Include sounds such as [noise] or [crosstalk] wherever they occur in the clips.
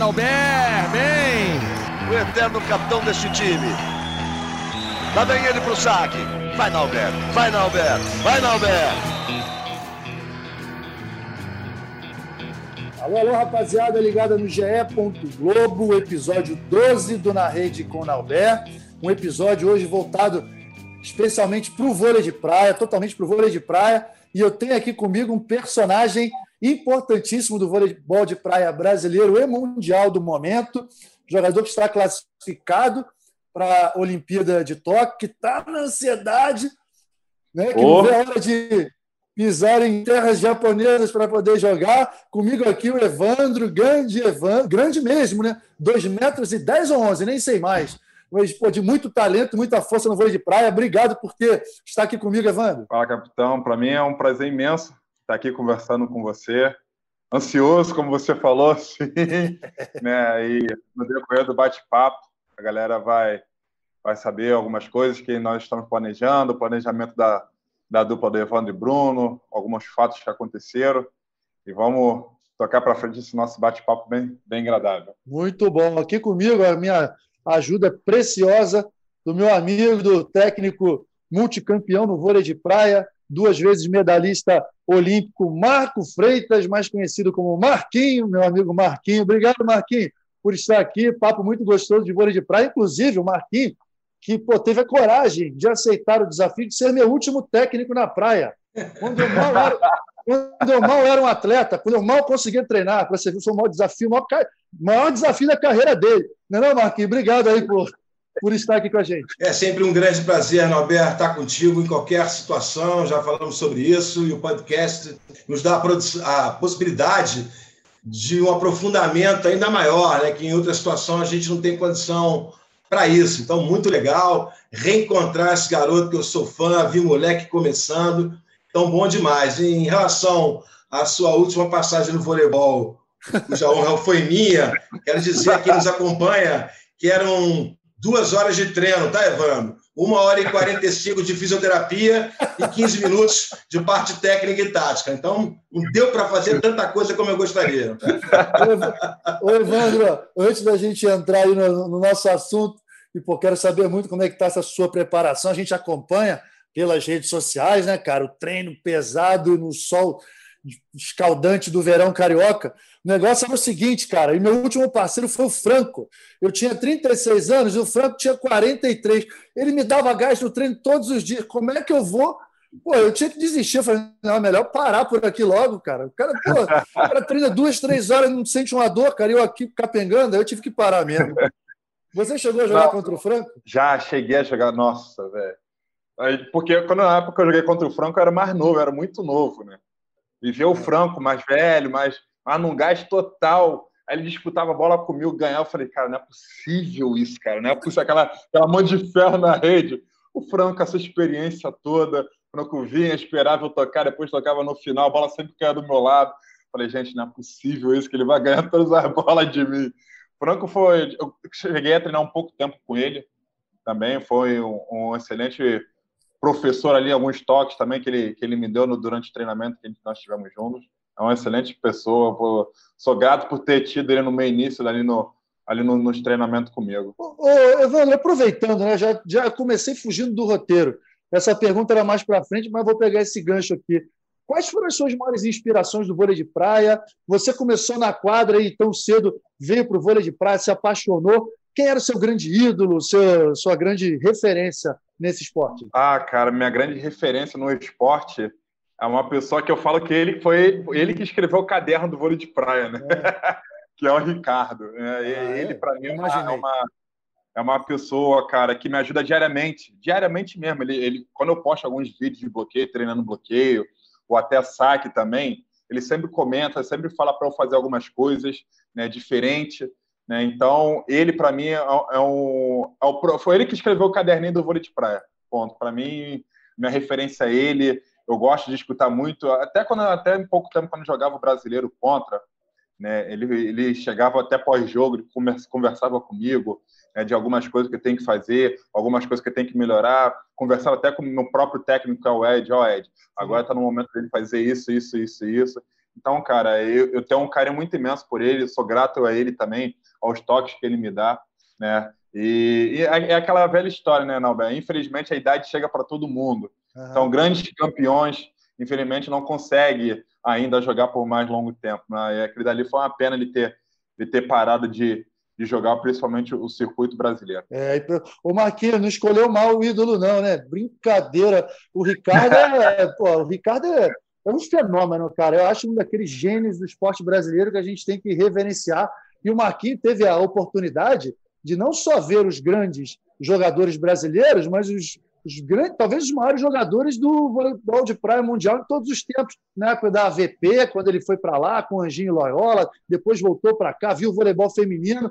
Nauber, bem! O eterno capitão deste time. Lá vem ele pro saque. Vai, Nauber, vai, Nauber, vai, Nauber! Alô, alô, rapaziada ligada no GE. Globo, episódio 12 do Na Rede com Nauber. Um episódio hoje voltado especialmente para o vôlei de praia, totalmente para o vôlei de praia. E eu tenho aqui comigo um personagem importantíssimo do voleibol de praia brasileiro e mundial do momento, jogador que está classificado para a Olimpíada de Tóquio, que está na ansiedade, né, que oh. não vê a hora de pisar em terras japonesas para poder jogar. Comigo aqui o Evandro, grande Evandro, grande mesmo, né? 2 metros e 10 ou 11, nem sei mais mas pô, de muito talento, muita força no vôlei de praia. Obrigado por ter estar aqui comigo, Evandro. Fala, capitão. Para mim é um prazer imenso estar aqui conversando com você. Ansioso, como você falou, [laughs] sim. né? E no decorrer do bate-papo, a galera vai, vai saber algumas coisas que nós estamos planejando, o planejamento da, da dupla do Evandro e Bruno, alguns fatos que aconteceram. E vamos tocar para frente esse nosso bate-papo bem, bem agradável. Muito bom. Aqui comigo, a minha ajuda preciosa do meu amigo, do técnico multicampeão no vôlei de praia, duas vezes medalhista olímpico, Marco Freitas, mais conhecido como Marquinho, meu amigo Marquinho. Obrigado, Marquinho, por estar aqui. Papo muito gostoso de vôlei de praia. Inclusive, o Marquinho, que pô, teve a coragem de aceitar o desafio de ser meu último técnico na praia. Quando eu mal era, quando eu mal era um atleta, quando eu mal conseguia treinar, você ver, foi o maior desafio, o maior, maior desafio da carreira dele. Não é, não? Obrigado aí por, por estar aqui com a gente. É sempre um grande prazer, Norberto, estar contigo em qualquer situação. Já falamos sobre isso e o podcast nos dá a, a possibilidade de um aprofundamento ainda maior, né? que em outra situação a gente não tem condição para isso. Então, muito legal reencontrar esse garoto que eu sou fã, vi moleque começando. Então, bom demais. Em relação à sua última passagem no voleibol, cuja honra foi minha, quero dizer a quem nos acompanha que eram duas horas de treino, tá, Evandro? Uma hora e 45 de fisioterapia e 15 minutos de parte técnica e tática. Então, não deu para fazer tanta coisa como eu gostaria. Ô, Evandro, antes da gente entrar aí no, no nosso assunto, e pô, quero saber muito como é que está essa sua preparação. A gente acompanha pelas redes sociais, né, cara? O treino pesado no sol escaldante do verão carioca. O negócio era o seguinte, cara, e meu último parceiro foi o Franco. Eu tinha 36 anos e o Franco tinha 43. Ele me dava gás no treino todos os dias. Como é que eu vou? Pô, eu tinha que desistir. Eu falei, não, é melhor parar por aqui logo, cara. O cara, pô, o cara treina duas, três horas, não sente uma dor, cara. Eu aqui capengando, eu tive que parar mesmo. Você chegou a jogar não, contra o Franco? Já cheguei a jogar, nossa, velho. Porque quando na época eu joguei contra o Franco, eu era mais novo, eu era muito novo, né? Ver o Franco mais velho, mais num gás total. Aí ele disputava a bola comigo, ganhava. Eu falei, cara, não é possível isso, cara. Não é possível aquela, aquela mão de ferro na rede. O Franco, essa experiência toda, Franco vinha, esperava eu tocar, depois tocava no final, a bola sempre caía do meu lado. Falei, gente, não é possível isso, que ele vai ganhar todas as [laughs] bolas de mim. Franco foi. Eu cheguei a treinar um pouco tempo com ele também, foi um, um excelente professor ali, alguns toques também que ele, que ele me deu no, durante o treinamento que nós tivemos juntos. É uma excelente pessoa. Sou grato por ter tido ele no meu início, ali no, ali no, nos treinamentos comigo. Ô, Evandro, aproveitando, né, já, já comecei fugindo do roteiro. Essa pergunta era mais para frente, mas vou pegar esse gancho aqui. Quais foram as suas maiores inspirações do vôlei de praia? Você começou na quadra e tão cedo veio para o vôlei de praia, se apaixonou. Quem era o seu grande ídolo, seu, sua grande referência nesse esporte? Ah, cara, minha grande referência no esporte é uma pessoa que eu falo que ele foi ele que escreveu o caderno do vôlei de praia, né? É. [laughs] que é o Ricardo. É, ah, é? ele, para mim, é uma, é uma, é uma pessoa, cara, que me ajuda diariamente, diariamente mesmo. Ele, ele, quando eu posto alguns vídeos de bloqueio, treinando bloqueio, ou até saque também, ele sempre comenta, sempre fala para eu fazer algumas coisas né, diferente. Né? Então, ele, para mim, é, é, um, é um, foi ele que escreveu o caderninho do vôlei de praia. Ponto. Para mim, minha referência é ele. Eu gosto de escutar muito, até quando até em pouco tempo quando jogava o brasileiro contra, né? Ele, ele chegava até pós-jogo, conversava comigo né, de algumas coisas que eu tenho que fazer, algumas coisas que eu tenho que melhorar. Conversava até com o meu próprio técnico, que é o Ed. Ó, oh, Ed, agora está no momento dele fazer isso, isso, isso, isso. Então, cara, eu, eu tenho um carinho muito imenso por ele, sou grato a ele também, aos toques que ele me dá, né? E, e é, é aquela velha história, né, Nalber? Infelizmente, a idade chega para todo mundo. Uhum. Então, grandes campeões, infelizmente, não conseguem ainda jogar por mais longo tempo. Né? E aquele dali foi uma pena ele ter, ele ter parado de, de jogar, principalmente o circuito brasileiro. É, o Marquinhos não escolheu mal o ídolo, não, né? Brincadeira. O Ricardo é, [laughs] pô, o Ricardo é, é um fenômeno, cara. Eu acho um daqueles gênios do esporte brasileiro que a gente tem que reverenciar. E o Marquinhos teve a oportunidade de não só ver os grandes jogadores brasileiros, mas os, os grandes, talvez os maiores jogadores do voleibol de praia mundial em todos os tempos. Na época da AVP, quando ele foi para lá com Anjinho Loyola, depois voltou para cá, viu o voleibol feminino.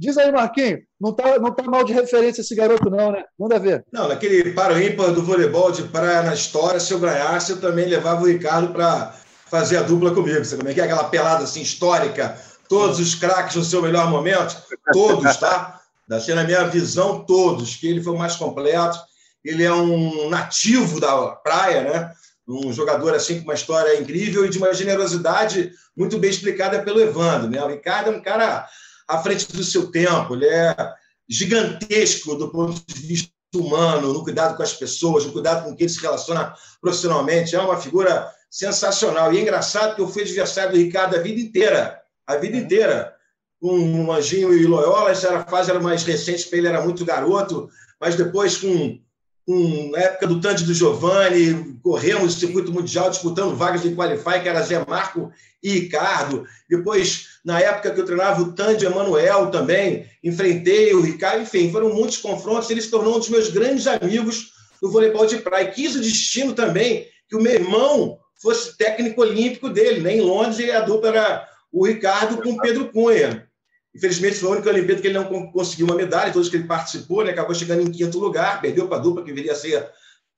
Diz aí, Marquinhos, não está não tá mal de referência esse garoto, não, né? Manda ver. Não, naquele para ímpar do voleibol de praia na história, se eu ganhasse, eu também levava o Ricardo para fazer a dupla comigo. Você como é que é aquela pelada assim histórica todos os craques no seu melhor momento, todos, tá? Assim, na minha visão, todos, que ele foi o mais completo. Ele é um nativo da praia, né? Um jogador assim com uma história incrível e de uma generosidade muito bem explicada pelo Evandro, né? O Ricardo é um cara à frente do seu tempo, ele é gigantesco do ponto de vista humano, no cuidado com as pessoas, no cuidado com quem ele se relaciona profissionalmente. É uma figura sensacional. E é engraçado que eu fui adversário do Ricardo a vida inteira a vida uhum. inteira. Com o Anjinho e Loyola, essa fase era mais recente, para ele era muito garoto, mas depois com, com a época do Tandy do Giovanni, corremos o circuito mundial disputando vagas de qualify, que era Zé Marco e Ricardo. Depois, na época que eu treinava o Tandy Emanuel também, enfrentei o Ricardo, enfim, foram muitos confrontos, ele se tornou um dos meus grandes amigos no voleibol de praia. Quis o destino também que o meu irmão fosse técnico olímpico dele, né? Em Londres, a dupla era o Ricardo com o Pedro Cunha. Infelizmente, foi a única Olimpíada que ele não conseguiu uma medalha, todos que ele participou, né? acabou chegando em quinto lugar, perdeu para a dupla que viria a ser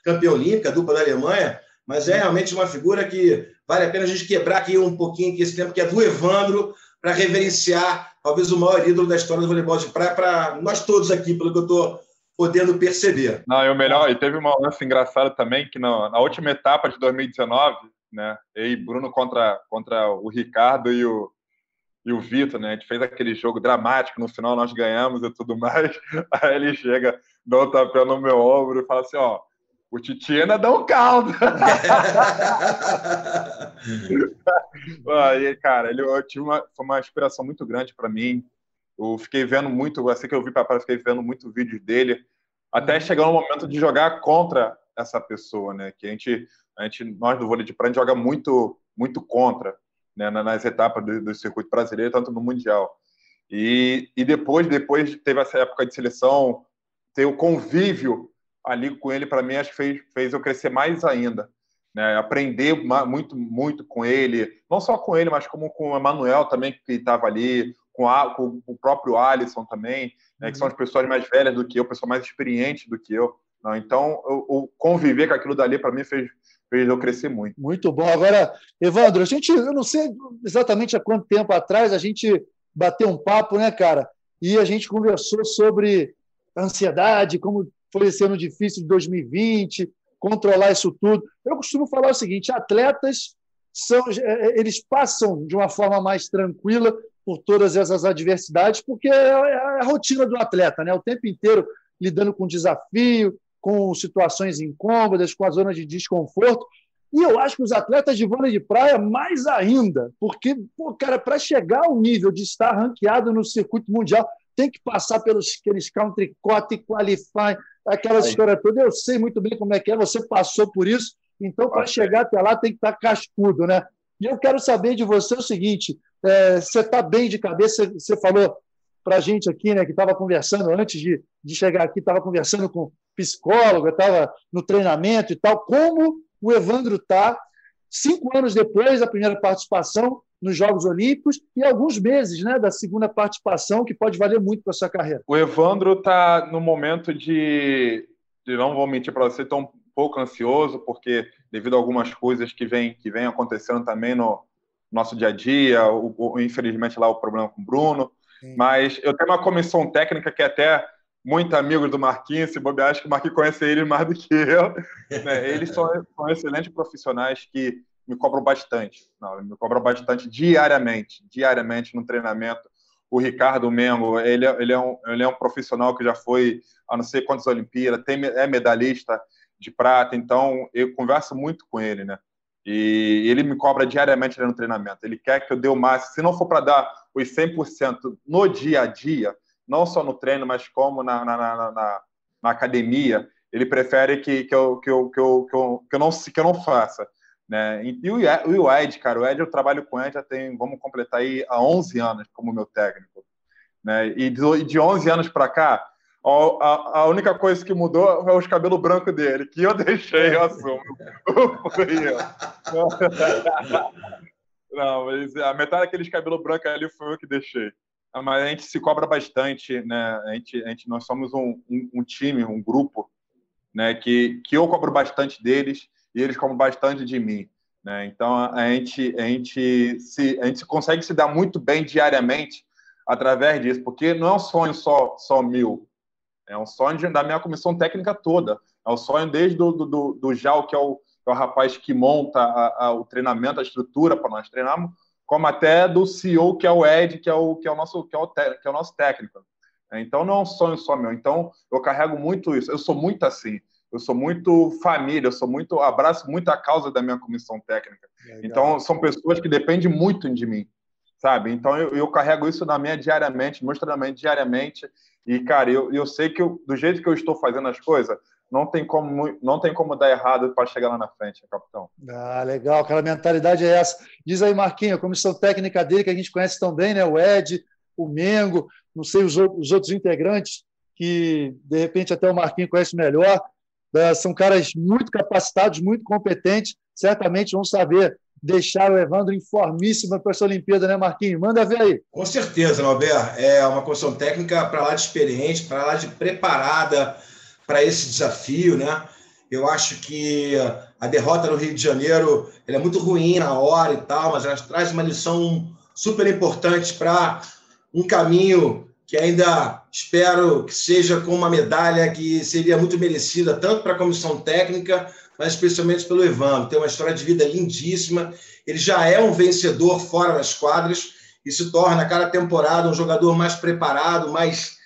campeã olímpica, a dupla da Alemanha, mas é realmente uma figura que vale a pena a gente quebrar aqui um pouquinho esse tempo, que é do Evandro, para reverenciar talvez o maior ídolo da história do voleibol de praia, para nós todos aqui, pelo que eu estou podendo perceber. Não, e o melhor, e teve uma lance engraçado também, que na, na última etapa de 2019, né? E Bruno contra, contra o Ricardo e o, e o Vitor, né? A gente fez aquele jogo dramático, no final nós ganhamos e tudo mais. [laughs] Aí ele chega, dá um tapé no meu ombro e fala assim: ó, o Titina dá um caldo. [laughs] Aí, cara, ele eu tive uma, foi uma inspiração muito grande para mim. Eu fiquei vendo muito, assim que eu vi papai, fiquei vendo muito vídeos dele, até chegar no momento de jogar contra essa pessoa, né? Que a gente a gente, nós do vôlei de praia, joga muito, muito contra né, nas etapas do, do, circuito brasileiro, tanto no Mundial. E, e depois, depois teve essa época de seleção, ter o convívio ali com ele, para mim, acho que fez, fez eu crescer mais ainda. Né? Aprender muito, muito com ele, não só com ele, mas como com o Emanuel também, que estava ali, com, a, com, o próprio Alisson também, né? que são as pessoas mais velhas do que eu, pessoas mais experientes do que eu. Não, então, o conviver com aquilo dali, para mim, fez, fez eu crescer muito. Muito bom. Agora, Evandro, a gente, eu não sei exatamente há quanto tempo atrás a gente bateu um papo, né, cara? E a gente conversou sobre ansiedade, como foi esse ano difícil de 2020, controlar isso tudo. Eu costumo falar o seguinte: atletas são, eles passam de uma forma mais tranquila por todas essas adversidades, porque é, é a rotina do atleta, né? O tempo inteiro lidando com desafio, com situações incômodas, com a zona de desconforto. E eu acho que os atletas de vôlei de praia, mais ainda, porque, pô, cara, para chegar ao nível de estar ranqueado no circuito mundial, tem que passar pelos aqueles country cote qualify, aquela história toda. Eu sei muito bem como é que é, você passou por isso, então, para chegar até lá, tem que estar cascudo, né? E eu quero saber de você o seguinte: é, você está bem de cabeça? Você falou para a gente aqui, né, que estava conversando antes de, de chegar aqui, estava conversando com psicólogo, estava no treinamento e tal. Como o Evandro está, cinco anos depois da primeira participação nos Jogos Olímpicos e alguns meses né, da segunda participação, que pode valer muito para sua carreira. O Evandro está no momento de, de não vou mentir para você, um pouco ansioso, porque devido a algumas coisas que vêm que vem acontecendo também no nosso dia a dia, o, o, infelizmente lá o problema com o Bruno, Sim. mas eu tenho uma comissão técnica que é até muito amigos do Marquinhos, se bobear, acho que o Marquinhos conhece ele mais do que eu. [laughs] Né? Eles são, são, excelentes profissionais que, me cobram bastante. Não, me cobram bastante diariamente, diariamente no treinamento. O Ricardo Mengo, ele, é, ele, é um, ele é um profissional que já foi a não sei quantas Olimpíadas, tem, é medalhista de prata, então eu converso muito com ele, né? E ele me cobra diariamente no treinamento. Ele quer que eu dê o máximo. Se não for para dar os 100% no dia a dia, não só no treino, mas como na, na, na, na, na academia, ele prefere que, eu, que, eu, que, eu, que, eu, não, que eu não faça. Né? E o, o Ed, cara, o Ed, eu trabalho com ele já tem, vamos completar aí, há 11 anos como meu técnico. Né? E de, de 11 anos para cá, a, a, única coisa que mudou é os cabelos brancos dele, que eu deixei, eu assumo. [laughs] [laughs] Não, mas a metade daqueles cabelos brancos ali foi eu que deixei. Mas a gente se cobra bastante, né? A gente, a gente, nós somos um, um, um time, um grupo, né? Que, que eu cobro bastante deles e eles cobram bastante de mim. Né? Então a gente, a, gente se, a gente consegue se dar muito bem diariamente através disso, porque não é um sonho só, só meu, é um sonho da minha comissão técnica toda. É um sonho desde do, do, do Jal, que é o, que é o rapaz que monta a, a, o treinamento, a estrutura para nós treinarmos, como até do CEO, que é o Ed, que é o, que é o, nosso, que é o, te, que é o nosso técnico. Então não é um sonho só meu. Então eu carrego muito isso. Eu sou muito assim eu sou muito família, eu sou muito abraço muito a causa da minha comissão técnica. Legal. Então são pessoas que dependem muito de mim, sabe? Então eu, eu carrego isso na minha diariamente, meu treinamento diariamente. E cara, eu, eu sei que eu, do jeito que eu estou fazendo as coisas, não tem como não tem como dar errado para chegar lá na frente, capitão. Ah, legal, aquela mentalidade é essa. Diz aí, Marquinhos, a comissão técnica dele que a gente conhece tão bem, né? O Ed, o Mengo, não sei os, os outros integrantes que de repente até o Marquinhos conhece melhor. Né, são caras muito capacitados, muito competentes, certamente vão saber deixar o Evandro informíssimo para essa Olimpíada, né, Marquinhos? Manda ver aí. Com certeza, Norberto. É uma comissão técnica para lá de experiente, para lá de preparada para esse desafio, né? Eu acho que a derrota no Rio de Janeiro é muito ruim na hora e tal, mas ela traz uma lição super importante para um caminho que ainda espero que seja com uma medalha que seria muito merecida, tanto para a comissão técnica, mas especialmente pelo Evandro. Tem uma história de vida lindíssima. Ele já é um vencedor fora das quadras e se torna, cada temporada, um jogador mais preparado, mais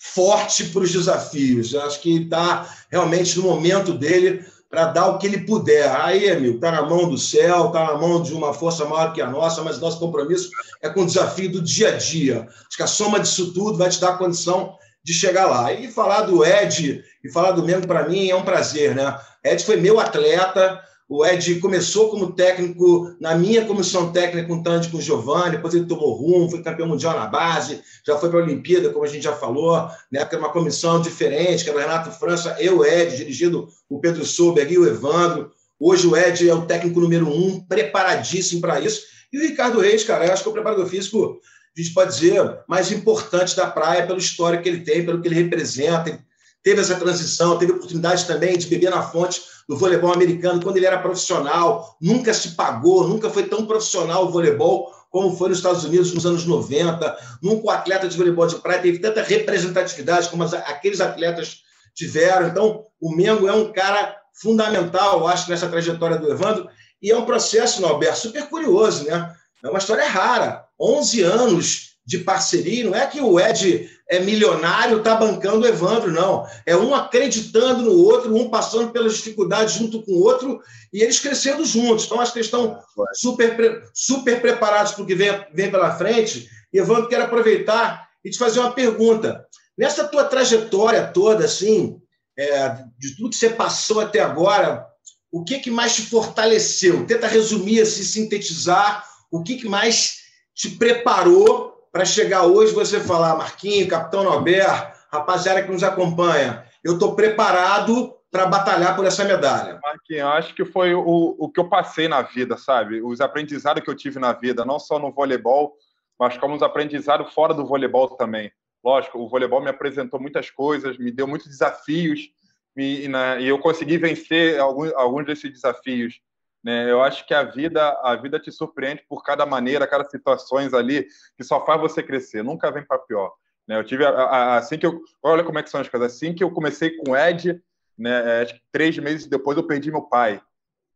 forte para os desafios. Eu acho que está realmente no momento dele para dar o que ele puder. Aí, amigo, está na mão do céu, está na mão de uma força maior que a nossa, mas nosso compromisso é com o desafio do dia a dia. Acho que a soma disso tudo vai te dar a condição de chegar lá. E falar do Ed e falar do Mengo, para mim, é um prazer, né? Ed foi meu atleta, o Ed começou como técnico na minha comissão técnica com o Tandy com o Giovanni, depois ele tomou rumo, foi campeão mundial na base, já foi para a Olimpíada, como a gente já falou, né, que era uma comissão diferente, que era o Renato França e o Ed, dirigido o Pedro Souberg e o Evandro. Hoje o Ed é o técnico número um, preparadíssimo para isso. E o Ricardo Reis, cara, eu acho que é o preparador físico, a gente pode dizer, mais importante da praia pela história que ele tem, pelo que ele representa. Ele teve essa transição, teve oportunidade também de beber na fonte do voleibol americano quando ele era profissional, nunca se pagou, nunca foi tão profissional o voleibol como foi nos Estados Unidos nos anos 90. Nunca o atleta de voleibol de praia teve tanta representatividade como aqueles atletas tiveram. Então, o Mengo é um cara fundamental, eu acho, nessa trajetória do Evandro. E é um processo, Norberto, super curioso, né? É uma história rara. 11 anos de parceria, não é que o Ed é milionário, está bancando o Evandro, não. É um acreditando no outro, um passando pelas dificuldades junto com o outro e eles crescendo juntos. Então, acho que eles estão super, super preparados para o que vem, vem pela frente. E, Evandro, quero aproveitar e te fazer uma pergunta. Nessa tua trajetória toda, assim, é, de tudo que você passou até agora, o que, que mais te fortaleceu? Tenta resumir, assim, sintetizar o que, que mais te preparou para chegar hoje você falar, Marquinho, Capitão Norberto, rapaziada que nos acompanha, eu estou preparado para batalhar por essa medalha? Marquinhos, acho que foi o, o que eu passei na vida, sabe? Os aprendizados que eu tive na vida, não só no voleibol, mas como os aprendizados fora do voleibol também. Lógico, o voleibol me apresentou muitas coisas, me deu muitos desafios, e, e eu consegui vencer alguns, alguns desses desafios. Né? Eu acho que a vida, a vida te surpreende por cada maneira, cada situações ali que só faz você crescer. Nunca vem para pior. Né? Eu tive assim que eu, olha como é que são as coisas. Assim que eu comecei com o Ed, né? É, acho que três meses depois eu perdi meu pai.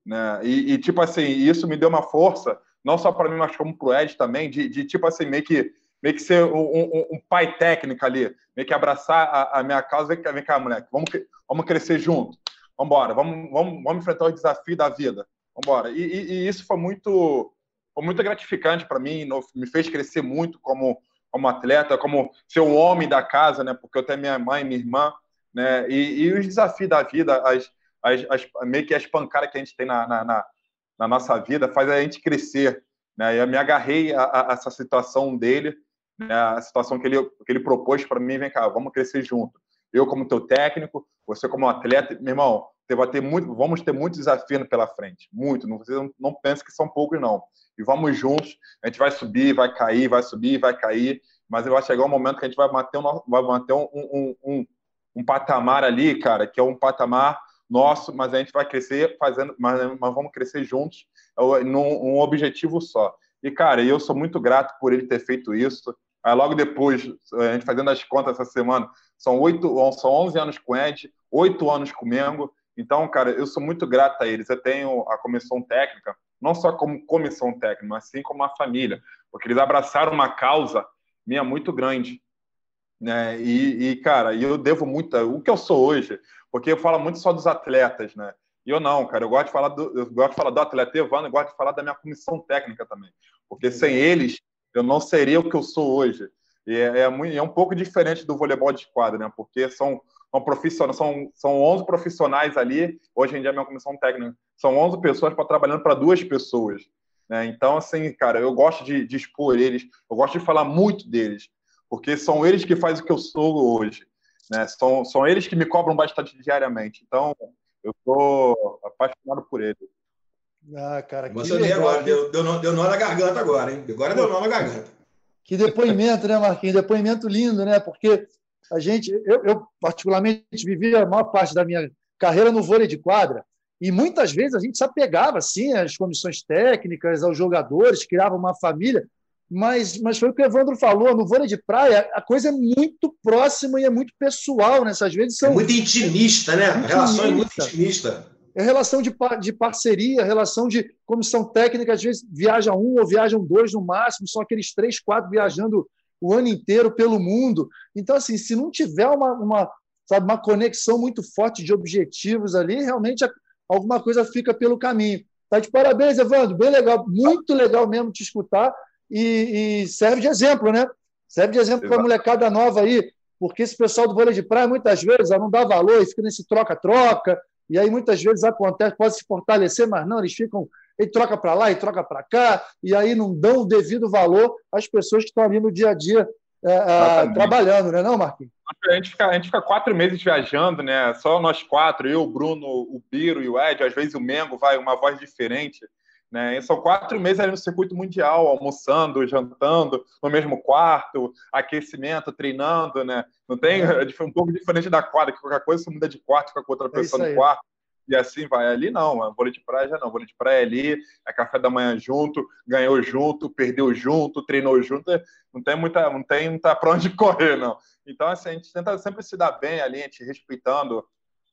Né? E, e, tipo assim, isso me deu uma força, não só para mim, mas como para o Ed também, de, de, tipo assim, meio que, meio que ser um, um, um pai técnico ali, meio que abraçar a, a minha causa. Vem cá, vem cá, moleque, vamos, vamos crescer junto. Vamos embora, vamos, vamos, vamos enfrentar o desafio da vida. Vamos. E, e, e, isso foi muito, foi muito gratificante para mim, me fez crescer muito como, como atleta, como ser o homem da casa, né? Porque eu tenho minha mãe, minha irmã, né? E, e os desafios da vida, as, as, as, meio que as pancadas que a gente tem na, na, na, na nossa vida, faz a gente crescer. Né? E eu me agarrei a, a, essa situação dele, né? a situação que ele, que ele propôs para mim, vem cá, vamos crescer junto. Eu como teu técnico, você como atleta, meu irmão, vai ter muito, vamos ter muitos desafios pela frente, muito. Não, você não, não pense que são poucos não. E vamos juntos. A gente vai subir, vai cair, vai subir, vai cair. Mas vai chegar um momento que a gente vai manter um, vai manter um, um, um, um patamar ali, cara, que é um patamar nosso, mas a gente vai crescer fazendo, mas, mas vamos crescer juntos é num um objetivo só. E, cara, eu sou muito grato por ele ter feito isso. Aí, logo depois, a gente fazendo as contas essa semana, são oito, são 11 anos com Ed, oito anos com Mengo. Então, cara, eu sou muito grato a eles. Eu tenho a comissão técnica, não só como comissão técnica, mas sim como uma família, porque eles abraçaram uma causa minha muito grande. Né? E, e, cara, eu devo muito o que eu sou hoje porque eu falo muito só dos atletas, né? E eu não, cara, eu gosto de falar do, eu gosto de falar do atleta Evandro, eu gosto de falar da minha comissão técnica também, porque sem eles eu não seria o que eu sou hoje. E é, é, é um pouco diferente do voleibol de quadra, né? Porque são, são profissionais, são, são 11 profissionais ali, hoje em dia a minha comissão técnica, são 11 pessoas para trabalhando para duas pessoas. Né? Então, assim, cara, eu gosto de, de expor eles, eu gosto de falar muito deles, porque são eles que fazem o que eu sou hoje. Né? São, são eles que me cobram bastante diariamente. Então, eu estou apaixonado por eles. Ah, cara, que Emocionei agora, deu, deu, nó, deu nó na garganta agora, hein? Agora deu nó na garganta. Que depoimento, né, Marquinhos? Depoimento lindo, né? Porque a gente, eu, eu, particularmente vivi a maior parte da minha carreira no vôlei de quadra e muitas vezes a gente se apegava assim às comissões técnicas, aos jogadores, criava uma família, mas, mas foi o que o Evandro falou, no vôlei de praia, a coisa é muito próxima e é muito pessoal, né? Às vezes são... É muito intimista, né? Intimista. A relação é muito intimista. É relação de, de parceria, relação de comissão técnica, às vezes viaja um ou viajam dois no máximo, são aqueles três, quatro viajando o ano inteiro pelo mundo. Então, assim, se não tiver uma, uma, sabe, uma conexão muito forte de objetivos ali, realmente alguma coisa fica pelo caminho. Tá de parabéns, Evandro, bem legal, muito legal mesmo te escutar e, e serve de exemplo, né? Serve de exemplo para a molecada nova aí, porque esse pessoal do vôlei de praia, muitas vezes, não dá valor e fica nesse troca-troca, e aí muitas vezes acontece, pode se fortalecer, mas não, eles ficam, ele troca para lá e troca para cá, e aí não dão o devido valor às pessoas que estão ali no dia a dia é, é, trabalhando, né, não, Marquinhos? A gente, fica, a gente fica quatro meses viajando, né? Só nós quatro, eu, o Bruno, o Biro e o Ed, às vezes o Mengo vai uma voz diferente. Né? são quatro meses ali no circuito mundial, almoçando, jantando, no mesmo quarto, aquecimento, treinando, né? Não tem é. é um pouco diferente da quadra, que qualquer coisa você muda de quarto, com outra é pessoa é no quarto. E assim vai. Ali não, é vôlei de praia já não. Vôlei de praia é ali, é café da manhã junto, ganhou junto, perdeu junto, treinou junto. Não tem muita, não tem muita pra onde [laughs] correr, não. Então, assim, a gente tenta sempre se dar bem ali, a gente respeitando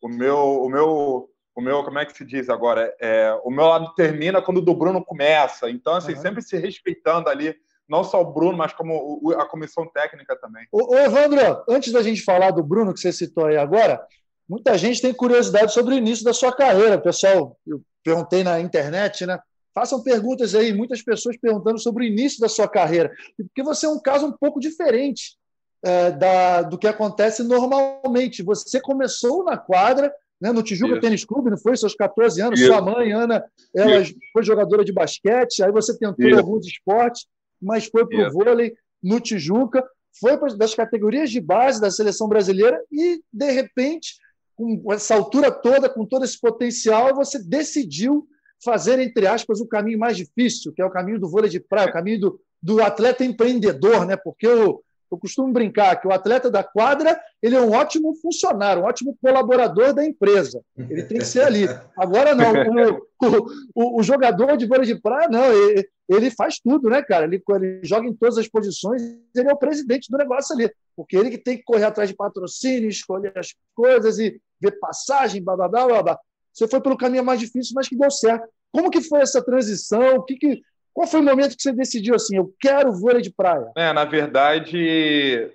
o meu, o meu o meu, como é que se diz agora? É, o meu lado termina quando o do Bruno começa. Então, assim, uhum. sempre se respeitando ali, não só o Bruno, mas como a comissão técnica também. Ô, ô, Evandro, antes da gente falar do Bruno, que você citou aí agora, muita gente tem curiosidade sobre o início da sua carreira. Pessoal, eu perguntei na internet, né? Façam perguntas aí, muitas pessoas perguntando sobre o início da sua carreira. Porque você é um caso um pouco diferente é, da, do que acontece normalmente. Você começou na quadra né? no Tijuca Isso. Tênis Clube, não foi? Seus 14 anos, Isso. sua mãe, Ana, ela Isso. foi jogadora de basquete, aí você tentou alguns esportes, mas foi para o vôlei no Tijuca, foi para das categorias de base da seleção brasileira e, de repente, com essa altura toda, com todo esse potencial, você decidiu fazer, entre aspas, o caminho mais difícil, que é o caminho do vôlei de praia, o caminho do, do atleta empreendedor, né? porque o, eu costumo brincar que o atleta da quadra ele é um ótimo funcionário, um ótimo colaborador da empresa. Ele tem que ser ali. Agora não, o, [laughs] o, o jogador de vôlei de praia não, ele, ele, faz tudo, né, cara? Ele, ele, joga em todas as posições. Ele é o presidente do negócio ali, porque ele que tem que correr atrás de patrocínio, escolher as coisas e ver passagem, blá blá blá blá. blá. você foi pelo caminho mais difícil, mas que deu certo. Como que foi essa transição? O que, que qual foi o momento que você decidiu assim, eu quero vôlei de praia? É, na verdade,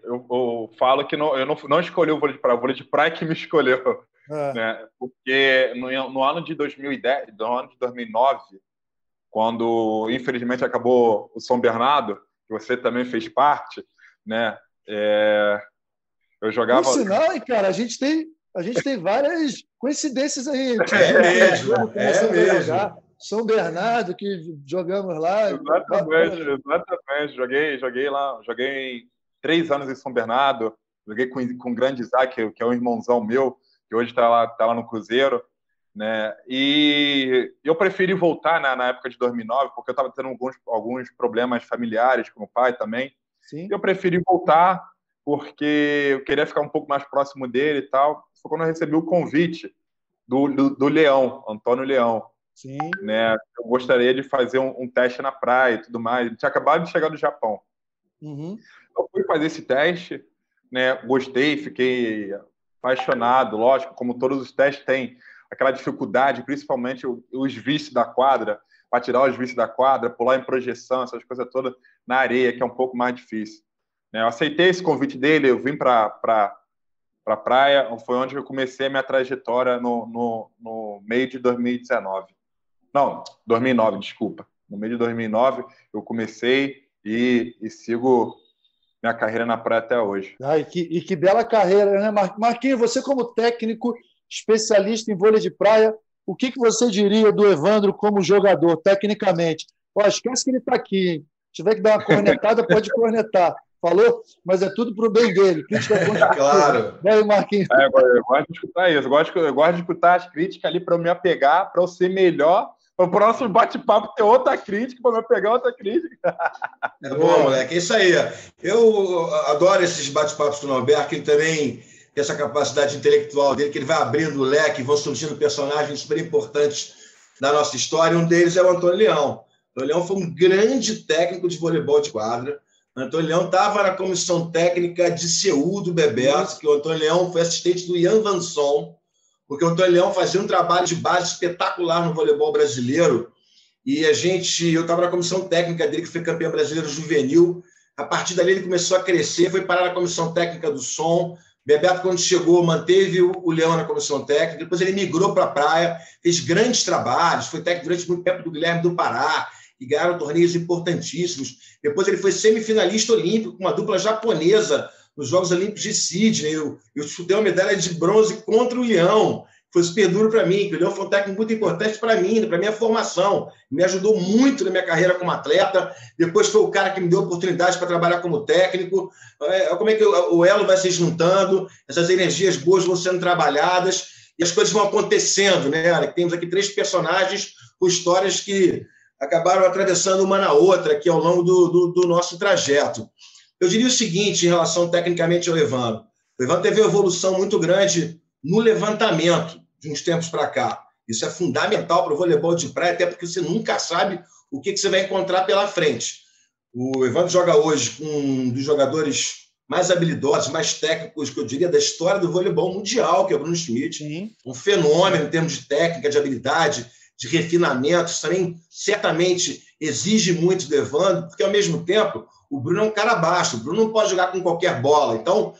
eu, eu falo que não, eu não, não escolhi o vôlei de praia, o vôlei de praia que me escolheu. É. Né? Porque no, no, ano de 2010, no ano de 2009, quando infelizmente acabou o São Bernardo, que você também fez parte, né? É, eu jogava. Por sinal, cara, a gente tem a gente tem várias coincidências aí. [laughs] É mesmo, é mesmo. São Bernardo, que jogamos lá. Exatamente, exatamente. Joguei, joguei lá, joguei três anos em São Bernardo, joguei com, com o grande Isaac, que é um irmãozão meu, que hoje está lá, tá lá no Cruzeiro. Né? E eu preferi voltar né, na época de 2009, porque eu estava tendo alguns, alguns problemas familiares com o pai também. Sim. Eu preferi voltar porque eu queria ficar um pouco mais próximo dele e tal. Foi quando eu recebi o convite do, do, do Leão, Antônio Leão. Sim. Né? Eu gostaria de fazer um, um, teste na praia e tudo mais. Ele tinha acabado de chegar do Japão. Uhum. Eu fui fazer esse teste, né? gostei, fiquei apaixonado. Lógico, como todos os testes têm aquela dificuldade, principalmente os vícios da quadra, para tirar os vícios da quadra, pular em projeção, essas coisas todas na areia, que é um pouco mais difícil. Né? Eu aceitei esse convite dele, eu vim para pra, pra praia, foi onde eu comecei a minha trajetória no, no, no meio de 2019. Não, 2009, desculpa. No meio de 2009 eu comecei e, e sigo minha carreira na praia até hoje. Ah, e, que, e que bela carreira, né, Marquinhos? Você, como técnico, especialista em vôlei de praia, o que, que você diria do Evandro como jogador, tecnicamente? Ó, esquece que ele está aqui, hein? Se tiver que dar uma cornetada, pode cornetar. Falou? Mas é tudo para o bem dele. [laughs] Crítica Claro. Vai, Marquinhos. É, eu, gosto de escutar isso. Eu gosto, eu gosto de escutar as críticas ali para eu me apegar, para eu ser melhor o próximo bate-papo tem outra crítica, para eu pegar outra crítica. É bom, moleque. É isso aí. Eu adoro esses bate-papos do Norberto, que ele também tem essa capacidade intelectual dele, que ele vai abrindo o leque, vão surgindo personagens super importantes da nossa história. Um deles é o Antônio Leão. O Antônio Leão foi um grande técnico de voleibol de quadra. Antônio Leão estava na comissão técnica de Seul do Bebeto, que o Antônio Leão foi assistente do Ian Vanson, porque o Antônio Leão fazia um trabalho de base espetacular no voleibol brasileiro. E a gente, eu estava na comissão técnica dele, que foi campeão brasileiro juvenil. A partir dali ele começou a crescer, foi parar na comissão técnica do som. Bebeto, quando chegou, manteve o Leão na comissão técnica. Depois ele migrou para a praia, fez grandes trabalhos, foi técnico durante muito tempo do Guilherme do Pará, e ganharam torneios importantíssimos. Depois ele foi semifinalista olímpico com uma dupla japonesa nos Jogos Olímpicos de Sydney. Eu, eu uma medalha de bronze contra o Leão. Foi super duro para mim, o Leão foi um técnico muito importante para mim, para minha formação. Me ajudou muito na minha carreira como atleta. Depois foi o cara que me deu oportunidade para trabalhar como técnico. É, como é que o elo vai se juntando, essas energias boas vão sendo trabalhadas e as coisas vão acontecendo, né? Temos aqui três personagens com histórias que acabaram atravessando uma na outra aqui ao longo do, do, do nosso trajeto. Eu diria o seguinte em relação tecnicamente ao Evandro. O Evandro teve uma evolução muito grande no levantamento de uns tempos para cá. Isso é fundamental para o voleibol de praia, até porque você nunca sabe o que, você vai encontrar pela frente. O Evandro joga hoje com um dos jogadores mais habilidosos, mais técnicos, que eu diria, da história do voleibol mundial, que é o Bruno Schmidt. Sim. Um fenômeno em termos de técnica, de habilidade, de refinamento. Isso também certamente exige muito do Evandro, porque, ao mesmo tempo, o Bruno é um cara baixo, o Bruno não pode jogar com qualquer bola. Então,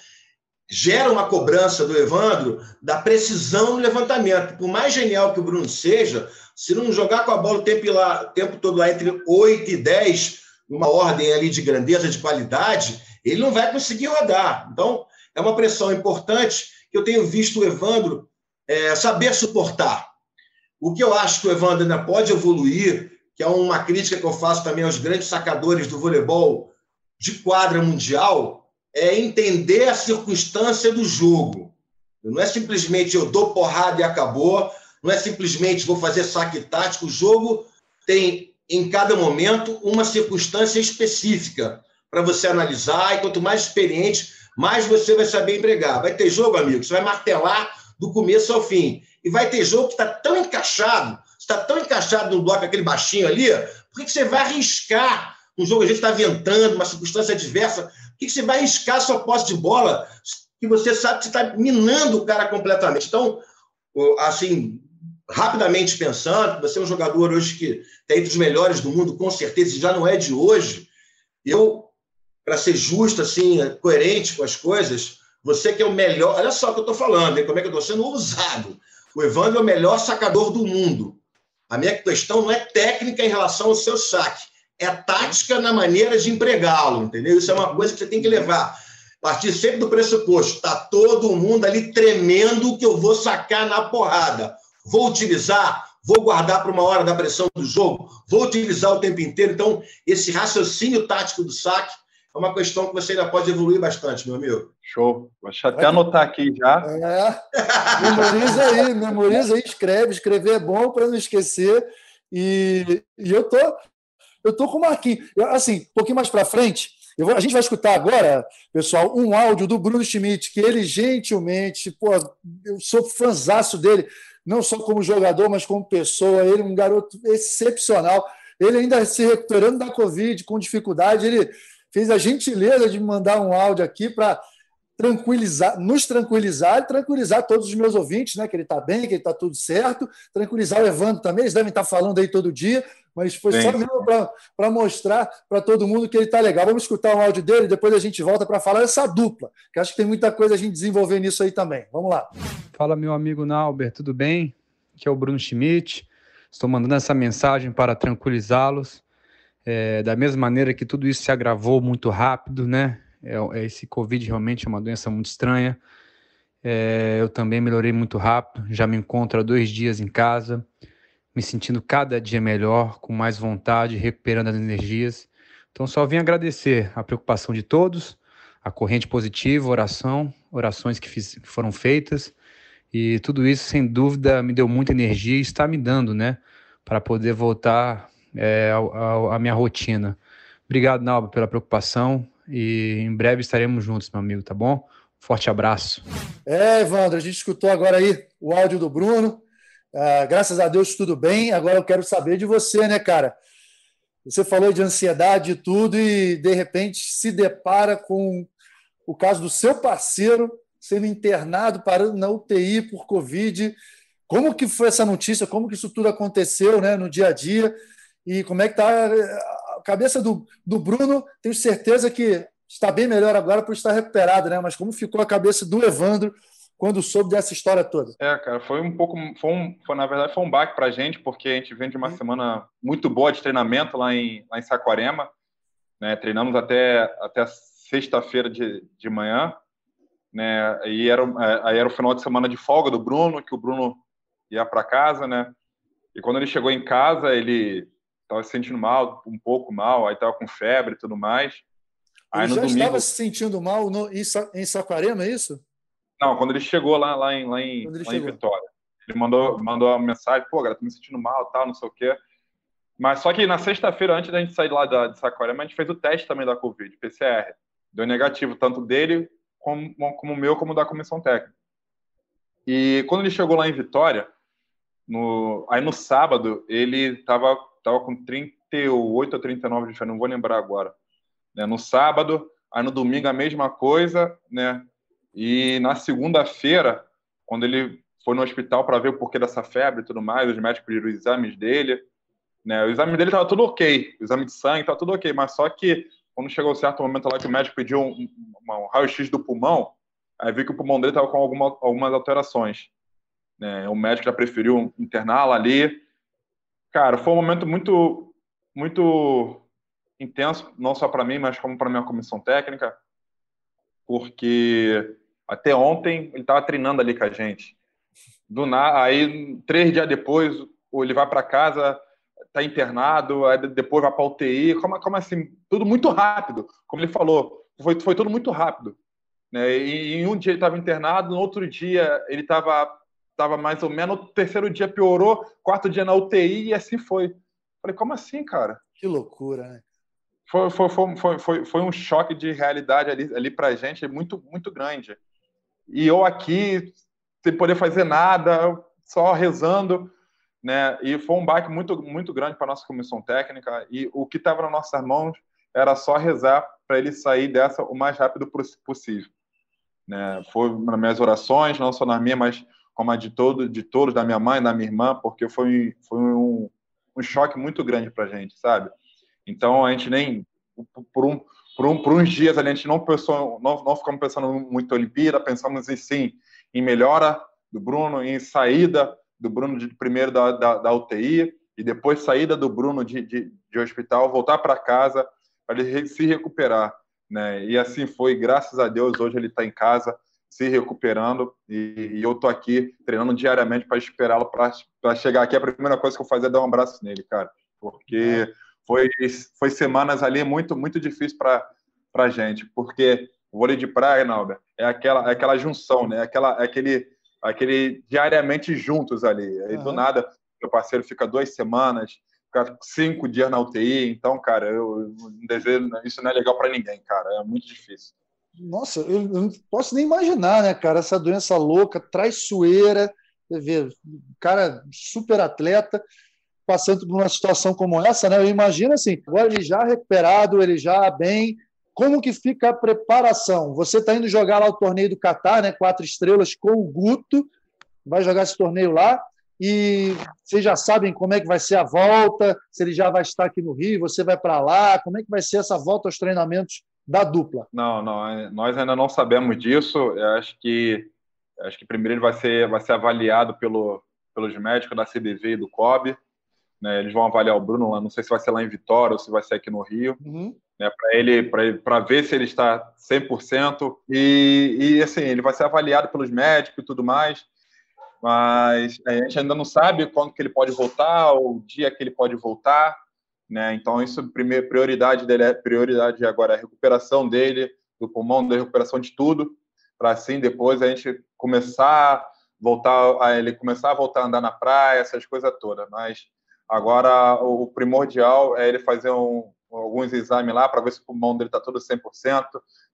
gera uma cobrança do Evandro da precisão no levantamento. Por mais genial que o Bruno seja, se não jogar com a bola o tempo, lá, o tempo todo lá entre 8 e 10, numa ordem ali de grandeza, de qualidade, ele não vai conseguir rodar. Então, é uma pressão importante que eu tenho visto o Evandro é, saber suportar. O que eu acho que o Evandro ainda pode evoluir, que é uma crítica que eu faço também aos grandes sacadores do voleibol de quadra mundial é entender a circunstância do jogo. Não é simplesmente eu dou porrada e acabou, não é simplesmente vou fazer saque tático. O jogo tem, em cada momento, uma circunstância específica para você analisar, e quanto mais experiente, mais você vai saber empregar. Vai ter jogo, amigo, você vai martelar do começo ao fim. E vai ter jogo que está tão encaixado, está tão encaixado no bloco, aquele baixinho ali, por que você vai arriscar um jogo a gente está ventando, uma circunstância adversa, por que você vai arriscar sua posse de bola que você sabe que está minando o cara completamente? Então, assim, rapidamente pensando, você é um jogador hoje que tem entre os melhores do mundo, com certeza, e já não é de hoje. Eu, para ser justo, assim, coerente com as coisas, você que é o melhor. Olha só o que eu estou falando, hein? como é que eu estou sendo ousado. O Evandro é o melhor sacador do mundo. A minha questão não é técnica em relação ao seu saque, é tática na maneira de empregá-lo, entendeu? Isso é uma coisa que você tem que levar. Partir sempre do pressuposto, está todo mundo ali tremendo que eu vou sacar na porrada. Vou utilizar, vou guardar para uma hora da pressão do jogo, vou utilizar o tempo inteiro. Então, esse raciocínio tático do saque é uma questão que você ainda pode evoluir bastante, meu amigo. Show. Deixa eu até anotar aqui já. É. Memoriza aí, memoriza aí, escreve. Escrever é bom para não esquecer. E, e eu tô, eu tô com o Marquinhos. Assim, um pouquinho mais para frente, Vou, a gente vai escutar agora, pessoal, um áudio do Bruno Schmidt, que ele gentilmente, pô, eu sou fãzaço dele, não só como jogador, mas como pessoa. Ele é um garoto excepcional. Ele ainda se recuperando da Covid, com dificuldade, ele fez a gentileza de me mandar um áudio aqui para tranquilizar, nos tranquilizar e tranquilizar todos os meus ouvintes, né? Que ele está bem, que ele está tudo certo, tranquilizar o Evandro também, eles devem estar tá falando aí todo dia, mas foi Sim. só mesmo para mostrar para todo mundo que ele está legal. Vamos escutar o áudio dele, depois a gente volta para falar dessa dupla, que acho que tem muita coisa a gente desenvolver nisso aí também. Vamos lá. Fala, meu amigo Nauber, tudo bem? Aqui é o Bruno Schmidt. Estou mandando essa mensagem para tranquilizá-los. É, da mesma maneira que tudo isso se agravou muito rápido, né? É, é, esse Covid realmente é uma doença muito estranha. É, eu também melhorei muito rápido, já me encontro há dois dias em casa, me sentindo cada dia melhor, com mais vontade, recuperando as energias. Então, só vim agradecer a preocupação de todos, a corrente positiva, oração, orações que, fiz, foram feitas, e tudo isso, sem dúvida, me deu muita energia e está me dando, né, para poder voltar é, à minha rotina. Obrigado, Nalba, pela preocupação e em breve estaremos juntos, meu amigo, tá bom? Forte abraço. É, Evandro, a gente escutou agora aí o áudio do Bruno. Uh, graças a Deus tudo bem. Agora eu quero saber de você, né, cara? Você falou de ansiedade e tudo, e de repente se depara com o caso do seu parceiro sendo internado, parando na UTI por Covid. Como que foi essa notícia? Como que isso tudo aconteceu né, no dia a dia? E como é que está cabeça do, do Bruno, tenho certeza que está bem melhor agora por estar recuperado, né? Mas como ficou a cabeça do Evandro quando soube dessa história toda? É, cara, foi um pouco, foi, um, foi na verdade foi um baque para a gente, porque a gente vem de uma semana muito boa de treinamento lá em, lá em Saquarema, né? Treinamos até, até sexta-feira de, de manhã, né? E era, é, aí era o final de semana de folga do Bruno, que o Bruno ia para casa, né? E quando ele chegou em casa, ele estava se sentindo mal, um pouco mal, aí estava com febre e tudo mais. Aí ele já domingo... estava se sentindo mal no, em, em Saquarema, é isso? Não, quando ele chegou lá, lá, em, lá, em, lá em Vitória. Ele mandou, mandou uma mensagem, pô, cara, tô me sentindo mal, tal, não sei o quê. Mas só que na sexta-feira, antes da gente sair lá da, de Saquarema, a gente fez o teste também da Covid, PCR. Deu negativo, tanto dele como, como o meu, como da comissão técnica. E quando ele chegou lá em Vitória, no, aí no sábado, ele estava estava com 38 ou 39 de diferença, não vou lembrar agora. Né? No sábado, aí no domingo a mesma coisa, né? E na segunda-feira, quando ele foi no hospital para ver o porquê dessa febre e tudo mais, os médicos pediram os exames dele, né? O exame dele estava tudo ok, o exame de sangue estava tudo ok, mas só que quando chegou um certo momento lá que o médico pediu um, um, um raio-x do pulmão, aí viu que o pulmão dele estava com alguma, algumas alterações. Né? O médico já preferiu interná-lo ali, Cara, foi um momento muito, muito intenso, não só para mim, mas como para minha comissão técnica, porque até ontem ele estava treinando ali com a gente. Do nada, aí três dias depois ele vai para casa, está internado, aí depois vai para UTI, como, como assim? Tudo muito rápido, como ele falou, foi, foi tudo muito rápido. Né? E em um dia ele estava internado, no outro dia ele estava estava mais ou menos, no terceiro dia piorou, quarto dia na UTI e assim foi. Falei, como assim, cara? Que loucura, né? Foi, foi, foi, foi, foi um choque de realidade ali, ali pra gente muito, muito grande. E eu aqui, sem poder fazer nada, só rezando, né? E foi um baque muito, muito grande para nossa comissão técnica. E o que estava nas nossas mãos era só rezar para ele sair dessa o mais rápido possível. Né? Foi nas minhas orações, não só nas minhas, mas como a de, todo, de todos, da minha mãe, da minha irmã, porque foi, foi um, um choque muito grande para a gente, sabe? Então, a gente nem, por, um, por, um, por uns dias, a gente não, pensou, não, não ficamos pensando muito em Olimpíada, pensamos em sim, em melhora do Bruno, em saída do Bruno de primeiro da, da, da UTI, e depois saída do Bruno de, de, de hospital, voltar para casa, para ele se recuperar. Né? E assim foi, graças a Deus, hoje ele está em casa, se recuperando e, e eu tô aqui treinando diariamente para esperá-lo para chegar aqui. A primeira coisa que eu fazer é dar um abraço nele, cara, porque foi, foi semanas ali muito muito difícil para para gente, porque o vôlei de praia, Nauber, é aquela é aquela junção, né? É aquela é aquele aquele diariamente juntos ali. Aí uhum. do nada meu parceiro fica duas semanas, fica cinco dias na UTI. Então, cara, eu, eu desejo, isso não é legal para ninguém, cara. É muito difícil. Nossa, eu não posso nem imaginar, né, cara? Essa doença louca, traiçoeira, ver, cara super atleta, passando por uma situação como essa, né? Eu imagino assim, agora ele já recuperado, ele já bem. Como que fica a preparação? Você está indo jogar lá o torneio do Catar, né? Quatro estrelas com o Guto, vai jogar esse torneio lá e vocês já sabem como é que vai ser a volta, se ele já vai estar aqui no Rio, você vai para lá, como é que vai ser essa volta aos treinamentos da dupla? Não, não, é, nós ainda não sabemos disso. Eu acho que acho que primeiro ele vai ser vai ser avaliado pelo, pelos médicos da CBV e do COB. Né? Eles vão avaliar o Bruno lá, não sei se vai ser lá em Vitória ou se vai ser aqui no Rio, uhum. né? Para ele para ver se ele está 100% e, e assim, ele vai ser avaliado pelos médicos e tudo mais. Mas a gente ainda não sabe quando que ele pode voltar, o dia que ele pode voltar. Né? Então, isso, primeira prioridade dele é prioridade agora é a recuperação dele, do pulmão, da recuperação de tudo, para assim depois a gente começar voltar a ele começar a voltar a andar na praia, essas coisas todas. Mas agora o primordial é ele fazer um, alguns exames lá para ver se o pulmão dele está todo 100%,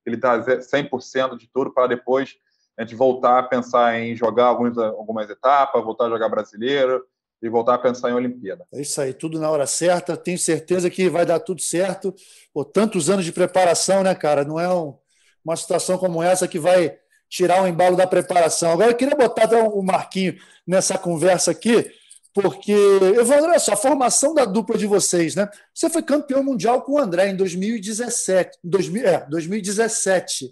ele está 100% de tudo para depois a gente voltar a pensar em jogar alguns, algumas etapas, voltar a jogar brasileiro, e voltar a pensar em Olimpíada. É isso aí, tudo na hora certa. Tenho certeza que vai dar tudo certo. Pô, tantos anos de preparação, né, cara? Não é um, uma situação como essa que vai tirar o embalo da preparação. Agora, eu queria botar até o Marquinho nessa conversa aqui, porque, Evandro, olha só, a formação da dupla de vocês, né? Você foi campeão mundial com o André em 2017. 2000, é, 2017.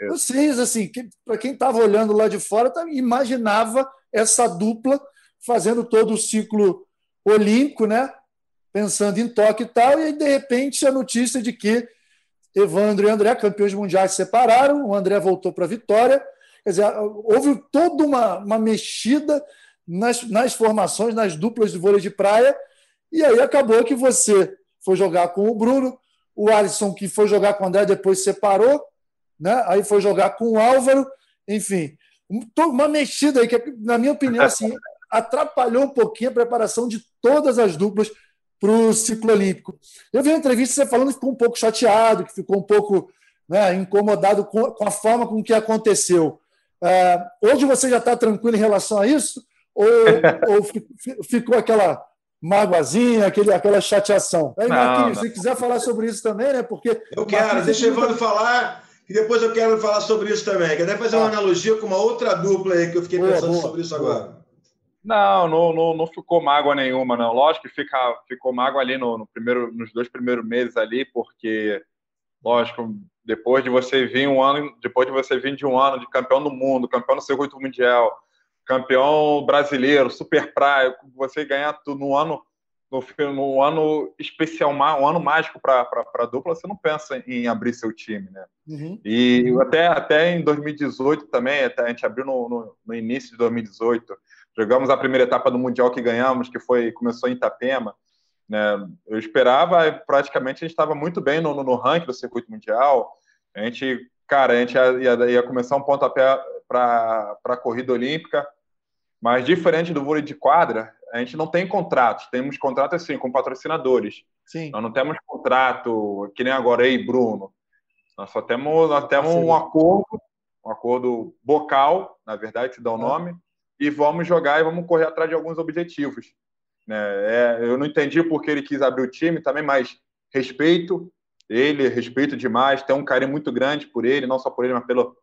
É. Vocês, assim, que, para quem estava olhando lá de fora, tá, imaginava essa dupla fazendo todo o ciclo olímpico, né? Pensando em toque e tal, e aí, de repente, a notícia de que Evandro e André, campeões mundiais, se separaram, o André voltou para a vitória. Quer dizer, houve toda uma, uma mexida nas, nas formações, nas duplas de vôlei de praia, e aí acabou que você foi jogar com o Bruno, o Alisson, que foi jogar com o André, depois se separou, né? aí foi jogar com o Álvaro, enfim, uma mexida aí, que, na minha opinião, assim, [laughs] atrapalhou um pouquinho a preparação de todas as duplas para o ciclo olímpico. Eu vi uma entrevista você falando que ficou um pouco chateado, que ficou um pouco né, incomodado com, com, a forma com que aconteceu. Uh, hoje você já está tranquilo em relação a isso? Ou, [laughs] ou ficou aquela mágoazinha, aquele, aquela chateação? Aí, Marquinhos, se quiser falar sobre isso também, né? Porque. Eu quero, deixa o Evandro falar, e depois eu quero falar sobre isso também. Quer fazer uma ah. analogia com uma outra dupla aí que eu fiquei boa, pensando boa, sobre isso boa. agora. Não, não, não, não, ficou mágoa nenhuma, não. Lógico que fica, ficou mágoa ali no, no, primeiro, nos dois primeiros meses ali, porque, lógico, depois de você vir um ano, depois de você vir de um ano de campeão do mundo, campeão do circuito mundial, campeão brasileiro, super praia, você ganhar tudo no ano, no, no ano especial, um ano mágico para a dupla, você não pensa em abrir seu time, né? Uhum. E até, até em 2018 também, até a gente abriu no, no, no início de 2018 Jogamos a primeira etapa do Mundial que ganhamos, que foi começou em Itapema. Né? Eu esperava, praticamente, a gente estava muito bem no, no, ranking do circuito mundial. A gente, cara, a gente ia, ia, ia começar um pontapé para a corrida olímpica, mas diferente do vôlei de quadra, a gente não tem contratos. Temos contrato assim com patrocinadores. Sim. Nós não temos contrato que nem agora aí, Bruno. Nós só temos, nós temos um acordo, um acordo bocal, na verdade, que dá o é. nome, e vamos jogar e vamos correr atrás de alguns objetivos. Né? É, eu não entendi porque ele quis abrir o time também, mas respeito ele, respeito demais, tem um carinho muito grande por ele, não só por ele, mas pelo,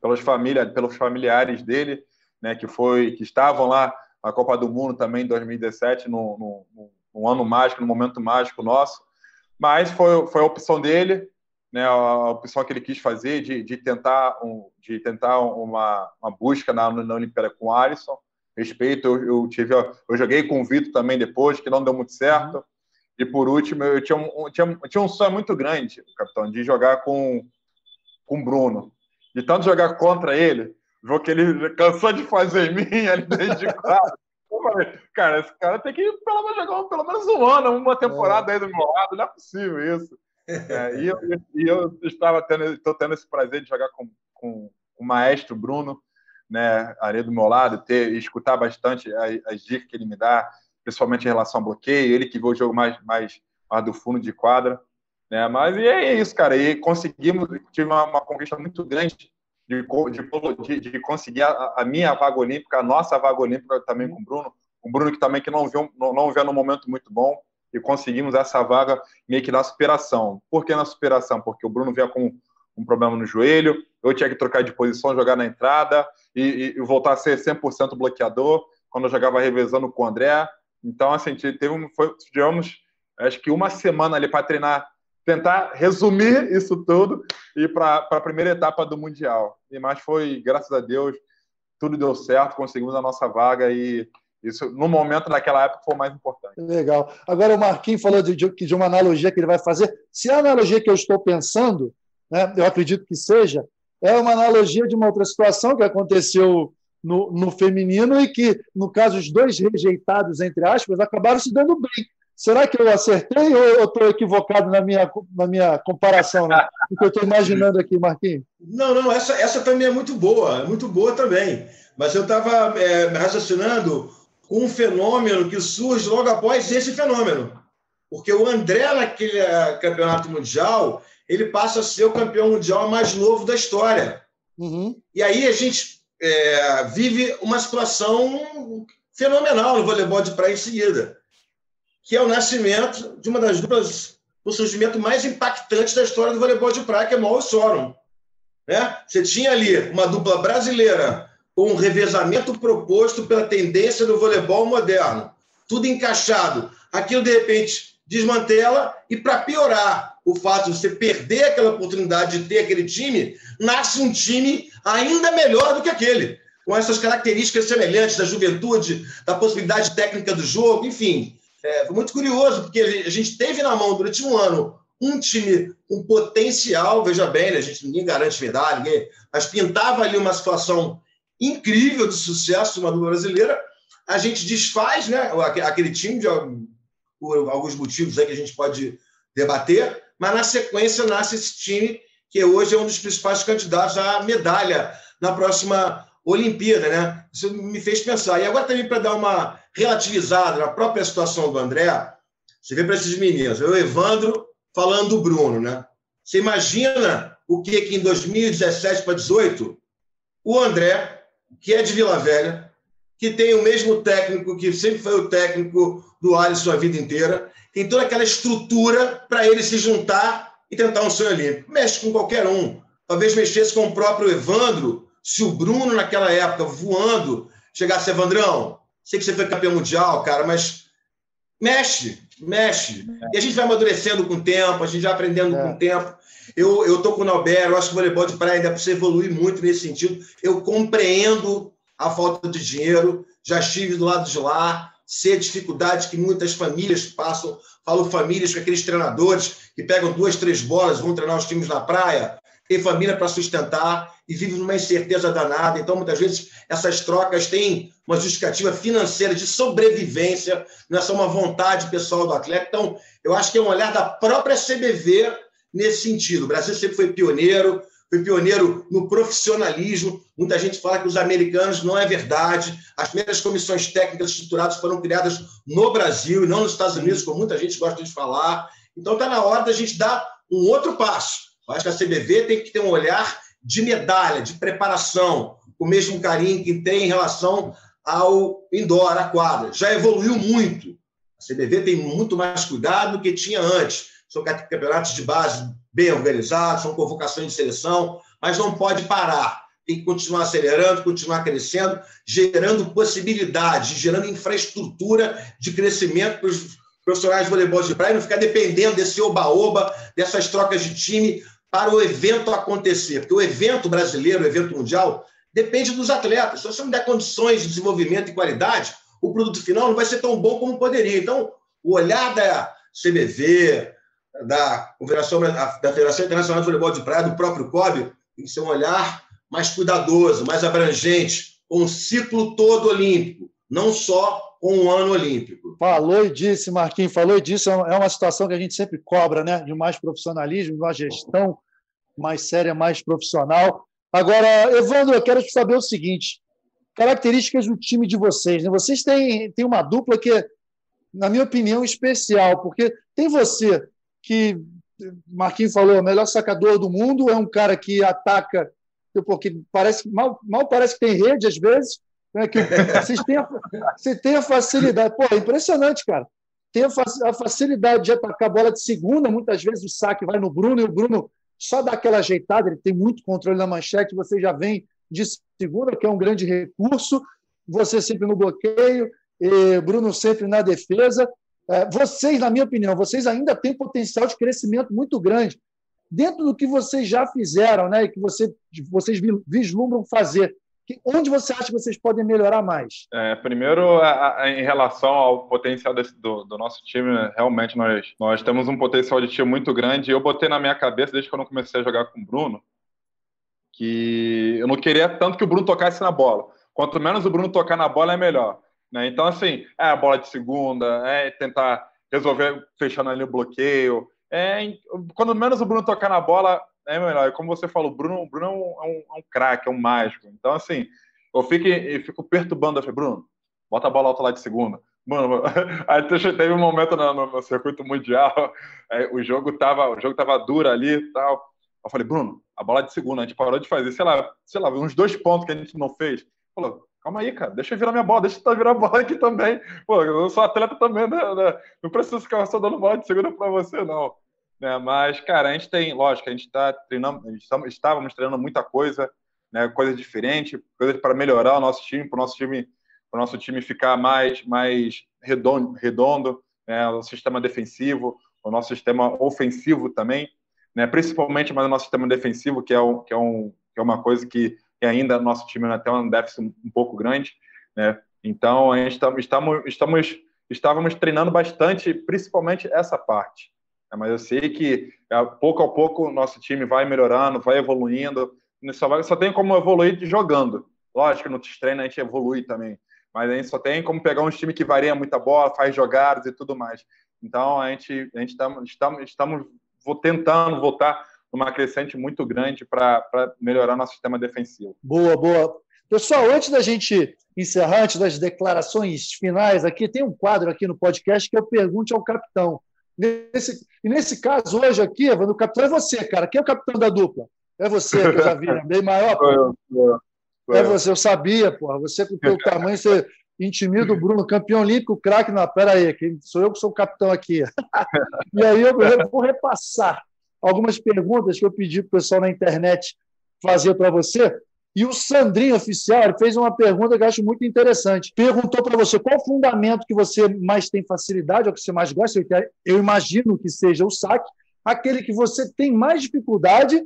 pelas famílias, pelos familiares dele. né, que foi que estavam lá na Copa do Mundo também em 2017, no, no, no ano mágico, no momento mágico nosso. Mas foi, foi a opção dele, né, a opção que ele quis fazer de, de tentar, um, de tentar uma, uma busca na, na Olimpíada com o Alisson. Respeito, eu, eu, tive, eu joguei com o Vitor também depois, que não deu muito certo. Uhum. E por último, eu tinha um, tinha, tinha um sonho muito grande, capitão, de jogar com, com o Bruno. De tanto jogar contra ele, o que ele cansou de fazer em mim ali dentro de quadro. Eu falei, cara, esse cara tem que pelo menos jogar pelo menos um ano, uma temporada é. aí do meu lado, não é possível isso. É, e, eu, e eu estava tendo, estou tendo esse prazer de jogar com, com o maestro Bruno, né, ali do meu lado, ter, escutar bastante as, as, dicas que ele me dá, principalmente em relação ao bloqueio, ele que vê o jogo mais, mais, mais do fundo de quadra. Né, mas e é isso, cara. E conseguimos, tive uma, uma conquista muito grande de, de, de conseguir a, a, minha vaga olímpica, a nossa vaga olímpica também com o Bruno. O Bruno que também que não viu, não, não viu momento muito bom e conseguimos essa vaga meio que na superação. Por que na superação? Porque o Bruno vinha com um problema no joelho, eu tinha que trocar de posição, jogar na entrada e, e voltar a ser 100% bloqueador quando eu jogava revezando com o André. Então, assim, teve um, foi, tivemos, acho que uma semana ali para treinar, tentar resumir [laughs] isso tudo e para a primeira etapa do Mundial. E mais foi, graças a Deus, tudo deu certo, conseguimos a nossa vaga e isso, no momento, naquela época, foi o mais importante. Legal. Agora, o Marquinhos falou de, de, de uma analogia que ele vai fazer. Se a analogia que eu estou pensando, né, eu acredito que seja, é uma analogia de uma outra situação que aconteceu no, no feminino e que, no caso, os dois rejeitados, entre aspas, acabaram se dando bem. Será que eu acertei ou eu estou equivocado na minha, na minha comparação? Né? O que eu estou imaginando aqui, Marquinhos? Não, não, essa, essa também é muito boa, muito boa também. Mas eu estava é, raciocinando um fenômeno que surge logo após esse fenômeno. Porque o André, naquele é, campeonato mundial, ele passa a ser o campeão mundial mais novo da história. Uhum. E aí a gente é, vive uma situação fenomenal no voleibol de praia em seguida, que é o nascimento de uma das duplas, o surgimento mais impactante da história do voleibol de praia, que é Mol e Sorum. Né? Você tinha ali uma dupla brasileira com um revezamento proposto pela tendência do voleibol moderno, tudo encaixado. Aquilo, de repente, desmantela e, para piorar, o fato de você perder aquela oportunidade de ter aquele time, nasce um time ainda melhor do que aquele, com essas características semelhantes da juventude, da possibilidade técnica do jogo, enfim. É, foi muito curioso, porque a gente teve na mão durante um ano um time com potencial, veja bem, né, a gente ninguém garante medalha, ninguém, mas pintava ali uma situação incrível de sucesso uma dupla brasileira. A gente desfaz né, aquele time de, por alguns motivos aí que a gente pode debater, mas na sequência nasce esse time que hoje é um dos principais candidatos à medalha na próxima Olimpíada, né? Isso me fez pensar. E agora também para dar uma relativizada na própria situação do André, você vê para esses meninos, o Evandro falando do Bruno, né? Você imagina o que que em 2017 para 18 o André, que é de Vila Velha, que tem o mesmo técnico que sempre foi o técnico do Alisson a vida inteira, tem toda aquela estrutura para ele se juntar e tentar um sonho olímpico. Mexe com qualquer um. Talvez mexesse com o próprio Evandro, se o Bruno, naquela época, voando, chegasse, Evandrão, sei que você foi campeão mundial, cara, mas mexe, mexe. E a gente vai amadurecendo com o tempo, a gente vai aprendendo é. com o tempo. Eu, eu tô com o Nauber, eu acho que o voleibol de praia ainda precisa evoluir muito nesse sentido. Eu compreendo a falta de dinheiro, já estive do lado de lá, ser a dificuldade que muitas famílias passam. Falo famílias com aqueles treinadores que pegam duas, três bolas, vão treinar os times na praia, tem família para sustentar e vive numa incerteza danada. Então, muitas vezes, essas trocas têm uma justificativa financeira de sobrevivência, não é só uma vontade pessoal do atleta. Então, eu acho que é um olhar da própria CBV nesse sentido. O Brasil sempre foi pioneiro, foi pioneiro no profissionalismo. Muita gente fala que os americanos não é verdade. As primeiras comissões técnicas estruturadas foram criadas no Brasil e não nos Estados Unidos, como muita gente gosta de falar. Então está na hora da gente dar um outro passo. Eu acho que a CBV tem que ter um olhar de medalha, de preparação, o mesmo carinho que tem em relação ao indoor, a quadra. Já evoluiu muito. A CBV tem muito mais cuidado do que tinha antes. São campeonatos de base bem organizados, são convocações de seleção, mas não pode parar. tem que continuar acelerando, continuar crescendo, gerando possibilidades, gerando infraestrutura de crescimento para os profissionais de voleibol de praia, não ficar dependendo desse oba-oba, dessas trocas de time para o evento acontecer. Porque o evento brasileiro, o evento mundial, depende dos atletas. Se você não der condições de desenvolvimento e qualidade, o produto final não vai ser tão bom como poderia. Então, o olhar da CBV, da Confederação, da Federação Internacional de Voleibol de Praia, do próprio COB, tem que ser um olhar mais cuidadoso, mais abrangente, com o ciclo todo olímpico, não só o ano olímpico. Falou e disse, Marquinhos, falou e disse, é uma situação que a gente sempre cobra, né? De mais profissionalismo, de uma gestão mais séria, mais profissional. Agora, Evandro, eu quero saber o seguinte: características do time de vocês. Né? Vocês têm, têm uma dupla que, na minha opinião, especial, porque tem você que, Marquinhos falou, o melhor sacador do mundo, é um cara que ataca, porque parece mal, mal parece que tem rede às vezes, né, que vocês têm você tem a facilidade. Pô, é impressionante, cara. Tem a facilidade de atacar a bola de segunda, muitas vezes o saque vai no Bruno e o Bruno só dá aquela ajeitada, ele tem muito controle na manchete, você já vem de segunda, que é um grande recurso, você sempre no bloqueio, Bruno sempre na defesa. É, vocês, na minha opinião, vocês ainda têm potencial de crescimento muito grande. Dentro do que vocês já fizeram, né, e que você, vocês vislumbram fazer, onde você acha que vocês podem melhorar mais? É, primeiro, a, a, em relação ao potencial desse, do, do, nosso time, realmente nós, nós temos um potencial de time muito grande. Eu botei na minha cabeça, desde que eu não comecei a jogar com o Bruno, que eu não queria tanto que o Bruno tocasse na bola. Quanto menos o Bruno tocar na bola, é melhor. Né? Então, assim, é a bola de segunda, é tentar resolver fechando ali o bloqueio. É, quando menos o Bruno tocar na bola, é melhor. E como você falou, o Bruno, Bruno é um, é um, é um craque, é um mágico. Então, assim, eu fico, eu fico perturbando. Eu falei, Bruno, bota a bola alta lá de segunda. Mano, [laughs] aí teve um momento no, no circuito mundial, [laughs] é, o jogo tava, o jogo tava duro ali e tal. Eu falei, Bruno, a bola de segunda, a gente parou de fazer, sei lá, sei lá, uns dois pontos que a gente não fez. Falou, calma aí, cara, deixa eu virar minha bola, deixa eu virar a bola aqui também. Pô, eu sou atleta também, né? né? Não preciso ficar só dando bola de segunda para você, não. Né? Mas, cara, a gente tem, lógico, a gente está treinando, estávamos treinando muita coisa, né? Coisa diferente, coisas para melhorar o nosso time, para o nosso time, o nosso time ficar mais, mais redondo, redondo né? o sistema defensivo, o nosso sistema ofensivo também, né? Principalmente mais o nosso sistema defensivo, que é, um, que é, um, que é uma coisa que, que ainda nosso time ainda tem um déficit um pouco grande, né? Então, a gente tá, estamos, estamos, estávamos treinando bastante, principalmente essa parte. É, mas eu sei que é, pouco a pouco o nosso time vai melhorando, vai evoluindo. Só, vai, só tem como evoluir jogando. Lógico no treino a gente evolui também. Mas a gente só tem como pegar um time que varia muita bola, faz jogadas e tudo mais. Então a gente a gente estamos, estamos tentando voltar numa crescente muito grande para melhorar nosso sistema defensivo. Boa, boa. Pessoal, antes da gente encerrar, antes das declarações finais aqui, tem um quadro aqui no podcast que eu pergunte ao capitão. Nesse, e nesse caso, hoje aqui, o capitão é você, cara. Quem é o capitão da dupla? É você, que eu já vi, né? [laughs] bem maior. Pô. É você, eu sabia, porra. Você com o teu tamanho, você intimida o Bruno, campeão olímpico, craque. Não, peraí, sou eu que sou o capitão aqui. [laughs] e aí eu vou repassar algumas perguntas que eu pedi para o pessoal na internet fazer para você. E o Sandrinho Oficial fez uma pergunta que eu acho muito interessante. Perguntou para você qual fundamento que você mais tem facilidade, ou que você mais gosta. Eu imagino que seja o saque, aquele que você tem mais dificuldade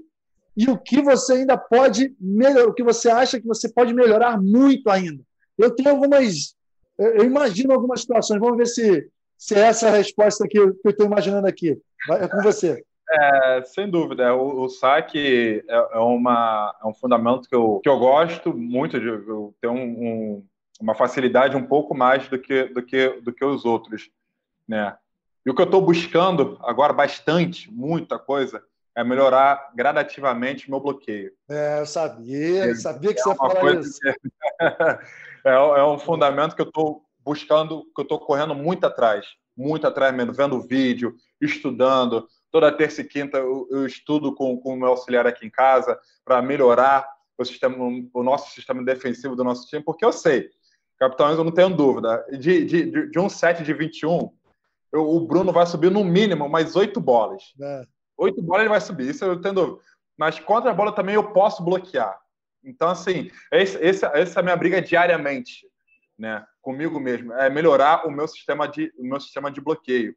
e o que você ainda pode melhorar, o que você acha que você pode melhorar muito ainda. Eu tenho algumas, eu imagino algumas situações. Vamos ver se, se é essa a resposta que eu estou imaginando aqui. É com você. É, sem dúvida, o, o saque é, é, uma, é um fundamento que eu, que eu gosto muito de eu ter um, um, uma facilidade um pouco mais do que, do que, do que os outros. Né? E o que eu estou buscando agora bastante, muita coisa, é melhorar gradativamente meu bloqueio. É, eu sabia, eu sabia que é você ia falar isso. [laughs] é, é um fundamento que eu estou buscando, que eu estou correndo muito atrás, muito atrás mesmo, vendo vídeo, estudando, Toda terça e quinta eu, eu estudo com, com o meu auxiliar aqui em casa para melhorar o, sistema, o nosso sistema defensivo do nosso time, porque eu sei, Capitão eu não tenho dúvida, de, de, de um set de 21, eu, o Bruno vai subir no mínimo mais oito bolas. É. Oito bolas ele vai subir, isso eu tenho dúvida. Mas contra a bola também eu posso bloquear. Então, assim, esse, esse, essa é a minha briga diariamente, né? Comigo mesmo. É melhorar o meu sistema de, o meu sistema de bloqueio.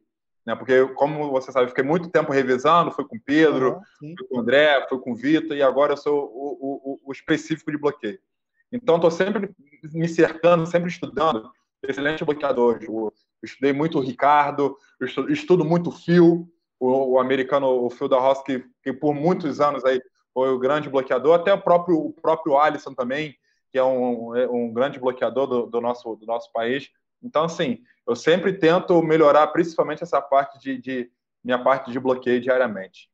Né? Porque, como você sabe, eu fiquei muito tempo revisando, fui com o Pedro, uhum, fui com o André, fui com o Vitor, e agora eu sou o, o, o específico de bloqueio. Então, estou sempre me cercando, sempre estudando excelente bloqueadores. Eu estudei muito o Ricardo, eu estudo muito o Phil, o, o americano, o Phil da Ross, que, que, por muitos anos aí foi o grande bloqueador, até o próprio, o próprio Alisson também, que é um, é um grande bloqueador do, do, nosso, do nosso país. Então, assim, eu sempre tento melhorar principalmente essa parte de, de minha parte de bloqueio diariamente.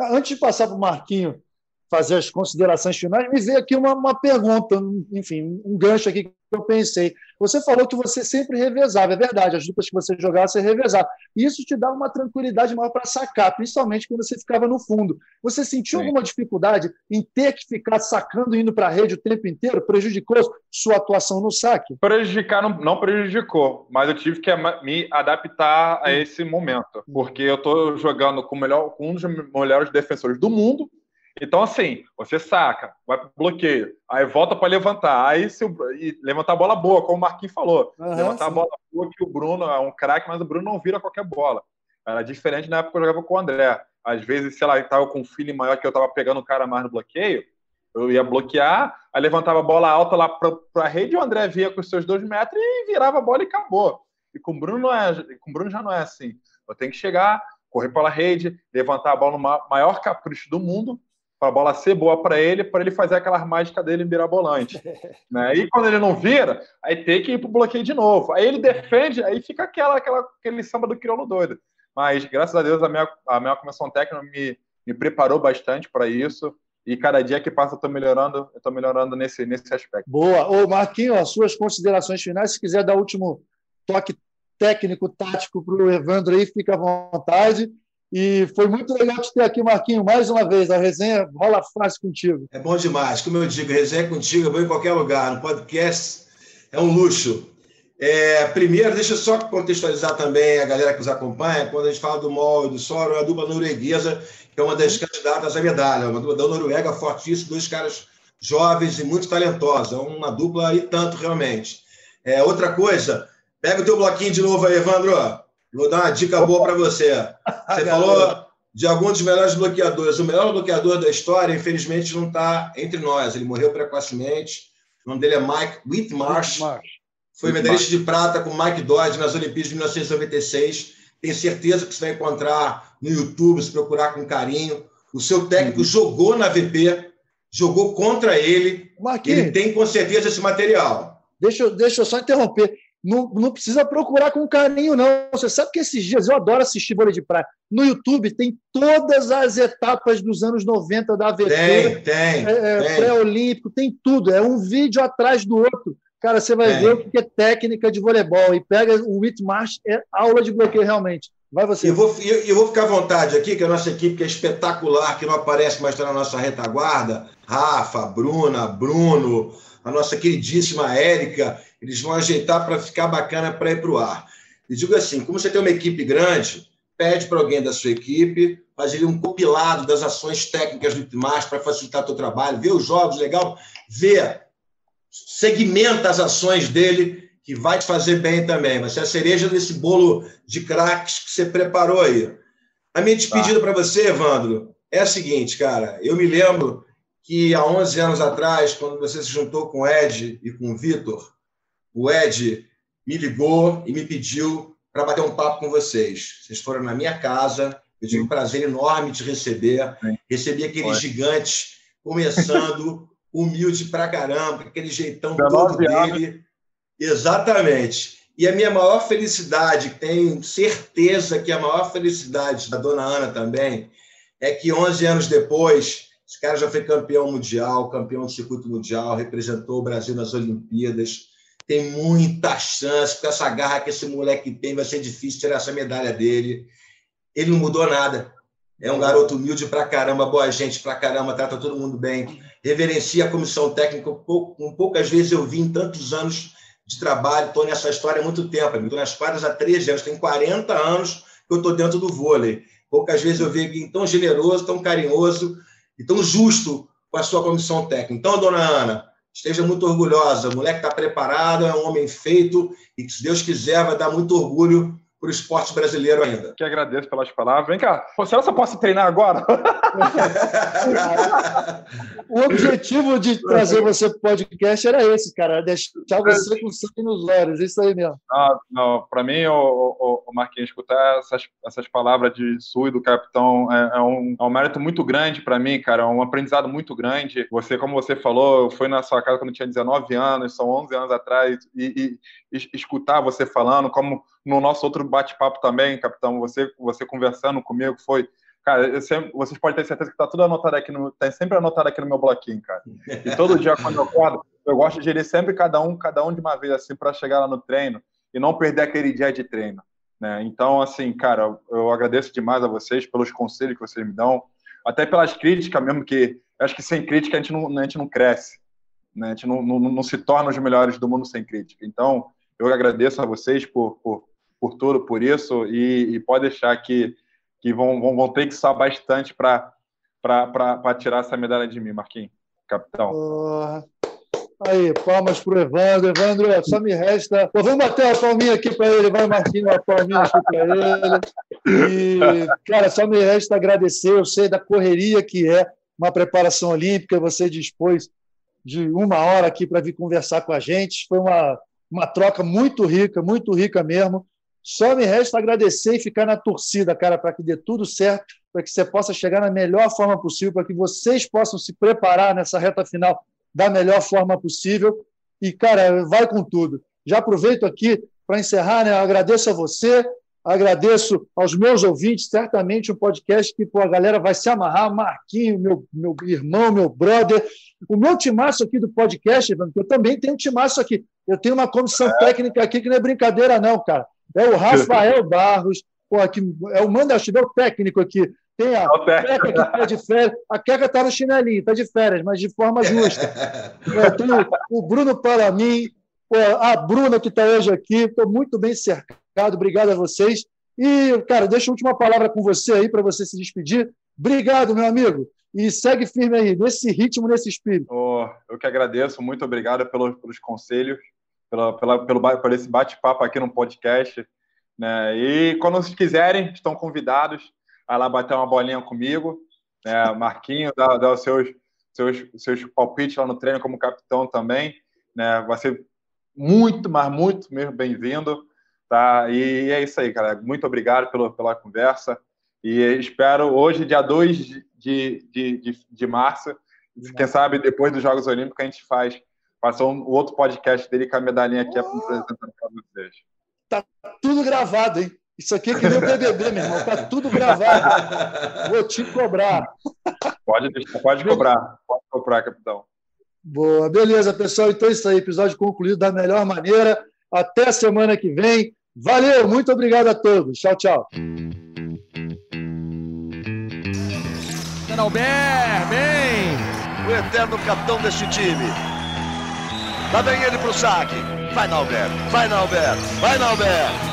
Antes de passar para o Marquinho fazer as considerações finais, me veio aqui uma, uma pergunta, enfim, um gancho aqui que eu pensei. Você falou que você sempre revezava, é verdade, as duplas que você jogava, você revezava. Isso te dava uma tranquilidade maior para sacar, principalmente quando você ficava no fundo. Você sentiu Sim. alguma dificuldade em ter que ficar sacando indo para a rede o tempo inteiro? Prejudicou sua atuação no saque? Prejudicar não, não prejudicou, mas eu tive que me adaptar a esse momento, porque eu estou jogando com, melhor, com um dos melhores defensores do mundo, então, assim, você saca, vai pro bloqueio, aí volta para levantar, aí se o, levantar a bola boa, como o Marquinhos falou. Uhum, levantar sim. a bola boa que o Bruno é um craque, mas o Bruno não vira qualquer bola. Era diferente na época que eu jogava com o André. Às vezes, sei lá, eu tava com um feeling maior que eu tava pegando o cara mais no bloqueio, eu ia bloquear, aí levantava a bola alta lá para a rede, e o André via com os seus dois metros e virava a bola e acabou. E com o Bruno, não é, com o Bruno já não é assim. Eu tenho que chegar, correr pela rede, levantar a bola no maior capricho do mundo, para a bola ser boa para ele, para ele fazer aquela mágica dele mirabolante. [laughs] né? E quando ele não vira, aí tem que ir para o bloqueio de novo. Aí ele defende, aí fica aquela, aquela, aquele samba do crioulo doido. Mas, graças a Deus, a minha, a minha comissão técnica me, me preparou bastante para isso. E cada dia que passa eu estou melhorando, eu estou melhorando nesse, nesse aspecto. Boa. Ô, Marquinhos, as suas considerações finais, se quiser dar o último toque técnico, tático para o Evandro aí, fica à vontade. E foi muito legal te ter aqui, Marquinho, mais uma vez. A resenha rola fácil contigo. É bom demais. Como eu digo, resenha contigo é bom em qualquer lugar. No podcast é um luxo. É, primeiro, deixa eu só contextualizar também a galera que nos acompanha. Quando a gente fala do MOL e do Soro, é a dupla norueguesa, que é uma das candidatas à medalha. Uma dupla da Noruega fortíssima, dois caras jovens e muito talentosos. É uma dupla e tanto, realmente. É, outra coisa, pega o teu bloquinho de novo aí, Evandro. Vou dar uma dica boa para você. [laughs] Você falou de alguns dos melhores bloqueadores. O melhor bloqueador da história, infelizmente, não está entre nós. Ele morreu precocemente. O nome dele é Mike Whitmarsh. Foi medalhista de prata com Mike Dodge nas Olimpíadas de 1996. Tenho certeza que você vai encontrar no YouTube, se procurar com carinho. O seu técnico uhum. jogou na VP, jogou contra ele. Marquinhos, ele tem com certeza esse material. Deixa, deixa eu só interromper. Não, não precisa procurar com carinho, não. Você sabe que esses dias eu adoro assistir vôlei de praia. No YouTube tem todas as etapas dos anos 90 da aventura. Tem, tem. É, é, Pré-olímpico, tem tudo. É um vídeo atrás do outro. Cara, você vai tem. ver o que é técnica de voleibol. E pega o Whitmarsh, é aula de bloqueio realmente. Vai você. Eu vou, eu, eu vou ficar à vontade aqui, que a nossa equipe que é espetacular, que não aparece mais na nossa retaguarda. Rafa, Bruna, Bruno, a nossa queridíssima Érica eles vão ajeitar para ficar bacana para ir para o ar. E digo assim: como você tem uma equipe grande, pede para alguém da sua equipe fazer um compilado das ações técnicas do Itmar para facilitar o teu trabalho, ver os jogos, legal, vê, segmenta as ações dele, que vai te fazer bem também. Vai ser a cereja desse bolo de craques que você preparou aí. A minha despedida tá. para você, Evandro, é a seguinte, cara. Eu me lembro que há 11 anos atrás, quando você se juntou com o Ed e com o Vitor, o Ed me ligou e me pediu para bater um papo com vocês. Vocês foram na minha casa, eu tive um prazer enorme de receber. Recebi aqueles gigantes começando, [laughs] humilde pra caramba, aquele jeitão todo dele. Exatamente. E a minha maior felicidade, tenho certeza que a maior felicidade da dona Ana também, é que 11 anos depois, esse cara já foi campeão mundial, campeão do circuito mundial, representou o Brasil nas Olimpíadas tem muita chance, com essa garra que esse moleque tem, vai ser difícil tirar essa medalha dele. Ele não mudou nada. É um garoto humilde pra caramba, boa gente pra caramba, trata todo mundo bem. Reverencia a comissão técnica, com poucas vezes eu vi em tantos anos de trabalho, estou nessa história há muito tempo, estou nas quadras há 13 anos, tem 40 anos que eu estou dentro do vôlei. Poucas vezes eu vi alguém tão generoso, tão carinhoso e tão justo com a sua comissão técnica. Então, dona Ana, esteja muito orgulhosa. O moleque está preparado, é um homem feito e, se Deus quiser, vai dar muito orgulho para o esporte brasileiro ainda. Que agradeço pelas palavras. Vem cá, será que eu posso treinar agora? [laughs] o objetivo de trazer você para o podcast era esse, cara, deixar você com sangue nos olhos, isso aí mesmo. Ah, não, para mim, o, o, o, Marquinhos, escutar essas, essas palavras de Sul e do capitão é, é, um, é um mérito muito grande para mim, cara, é um aprendizado muito grande. Você, como você falou, eu fui na sua casa quando eu tinha 19 anos, são 11 anos atrás, e, e, e escutar você falando, como no nosso outro bate-papo também, capitão, você, você conversando comigo, foi. Cara, sempre, vocês podem ter certeza que está tudo anotado aqui, no, tá sempre anotado aqui no meu bloquinho, cara. E todo dia, quando eu acordo, eu gosto de gerir sempre cada um, cada um de uma vez, assim, para chegar lá no treino e não perder aquele dia de treino. Né? Então, assim, cara, eu agradeço demais a vocês pelos conselhos que vocês me dão, até pelas críticas mesmo, que acho que sem crítica a gente não, a gente não cresce, né? a gente não, não, não se torna os melhores do mundo sem crítica. Então, eu agradeço a vocês por, por por tudo, por isso, e, e pode deixar que, que vão, vão, vão ter que estar bastante para tirar essa medalha de mim, Marquinhos, capitão. Uh, aí, palmas para o Evandro. Evandro, só me resta. Pô, vamos bater uma palminha aqui para ele, vai, Marquinhos, uma palminha aqui para ele. E, cara, só me resta agradecer. Eu sei da correria que é uma preparação olímpica, você dispôs de uma hora aqui para vir conversar com a gente. Foi uma, uma troca muito rica, muito rica mesmo. Só me resta agradecer e ficar na torcida, cara, para que dê tudo certo, para que você possa chegar na melhor forma possível, para que vocês possam se preparar nessa reta final da melhor forma possível. E, cara, vai com tudo. Já aproveito aqui para encerrar, né? agradeço a você, agradeço aos meus ouvintes, certamente um podcast que pô, a galera vai se amarrar, Marquinho, meu, meu irmão, meu brother. O meu timaço aqui do podcast, eu também tenho um timaço aqui. Eu tenho uma comissão técnica aqui que não é brincadeira, não, cara. É o Rafael Barros, pô, aqui, é o manda é o técnico aqui. Tem a Queca que está de férias. A Queca está no chinelinho, está de férias, mas de forma justa. [laughs] É, tem o, o Bruno Paramin, a Bruna que está hoje aqui. Estou muito bem cercado. Obrigado a vocês. E, cara, deixa a última palavra com você aí para você se despedir. Obrigado, meu amigo. E segue firme aí, nesse ritmo, nesse espírito. Oh, eu que agradeço. Muito obrigado pelos, pelos conselhos pela, pela, pelo, por esse bate-papo aqui no podcast. Né? E quando vocês quiserem, estão convidados a lá bater uma bolinha comigo. Né? [laughs] Marquinho, dá, dá os seus, seus, seus palpites lá no treino como capitão também. Né? Vai ser muito, mas muito mesmo bem-vindo. Tá? E é isso aí, cara. Muito obrigado pelo, pela conversa. E espero hoje, dia 2 de, de, de, de março, quem sabe depois dos Jogos Olímpicos, a gente faz Passou um outro podcast dele com a medalhinha aqui oh. apresentando para vocês. Tá tudo gravado, hein? Isso aqui é que nem o BBB, meu irmão. Tá tudo gravado. Vou te cobrar. Pode, pode cobrar. Pode cobrar, capitão. Boa. Beleza, pessoal. Então é isso aí. Episódio concluído da melhor maneira. Até a semana que vem. Valeu. Muito obrigado a todos. Tchau, tchau. Albert, bem! O eterno capitão deste time. Lá vem ele pro saque. Vai, Nalber. Vai, Nalber. Vai, Nalber.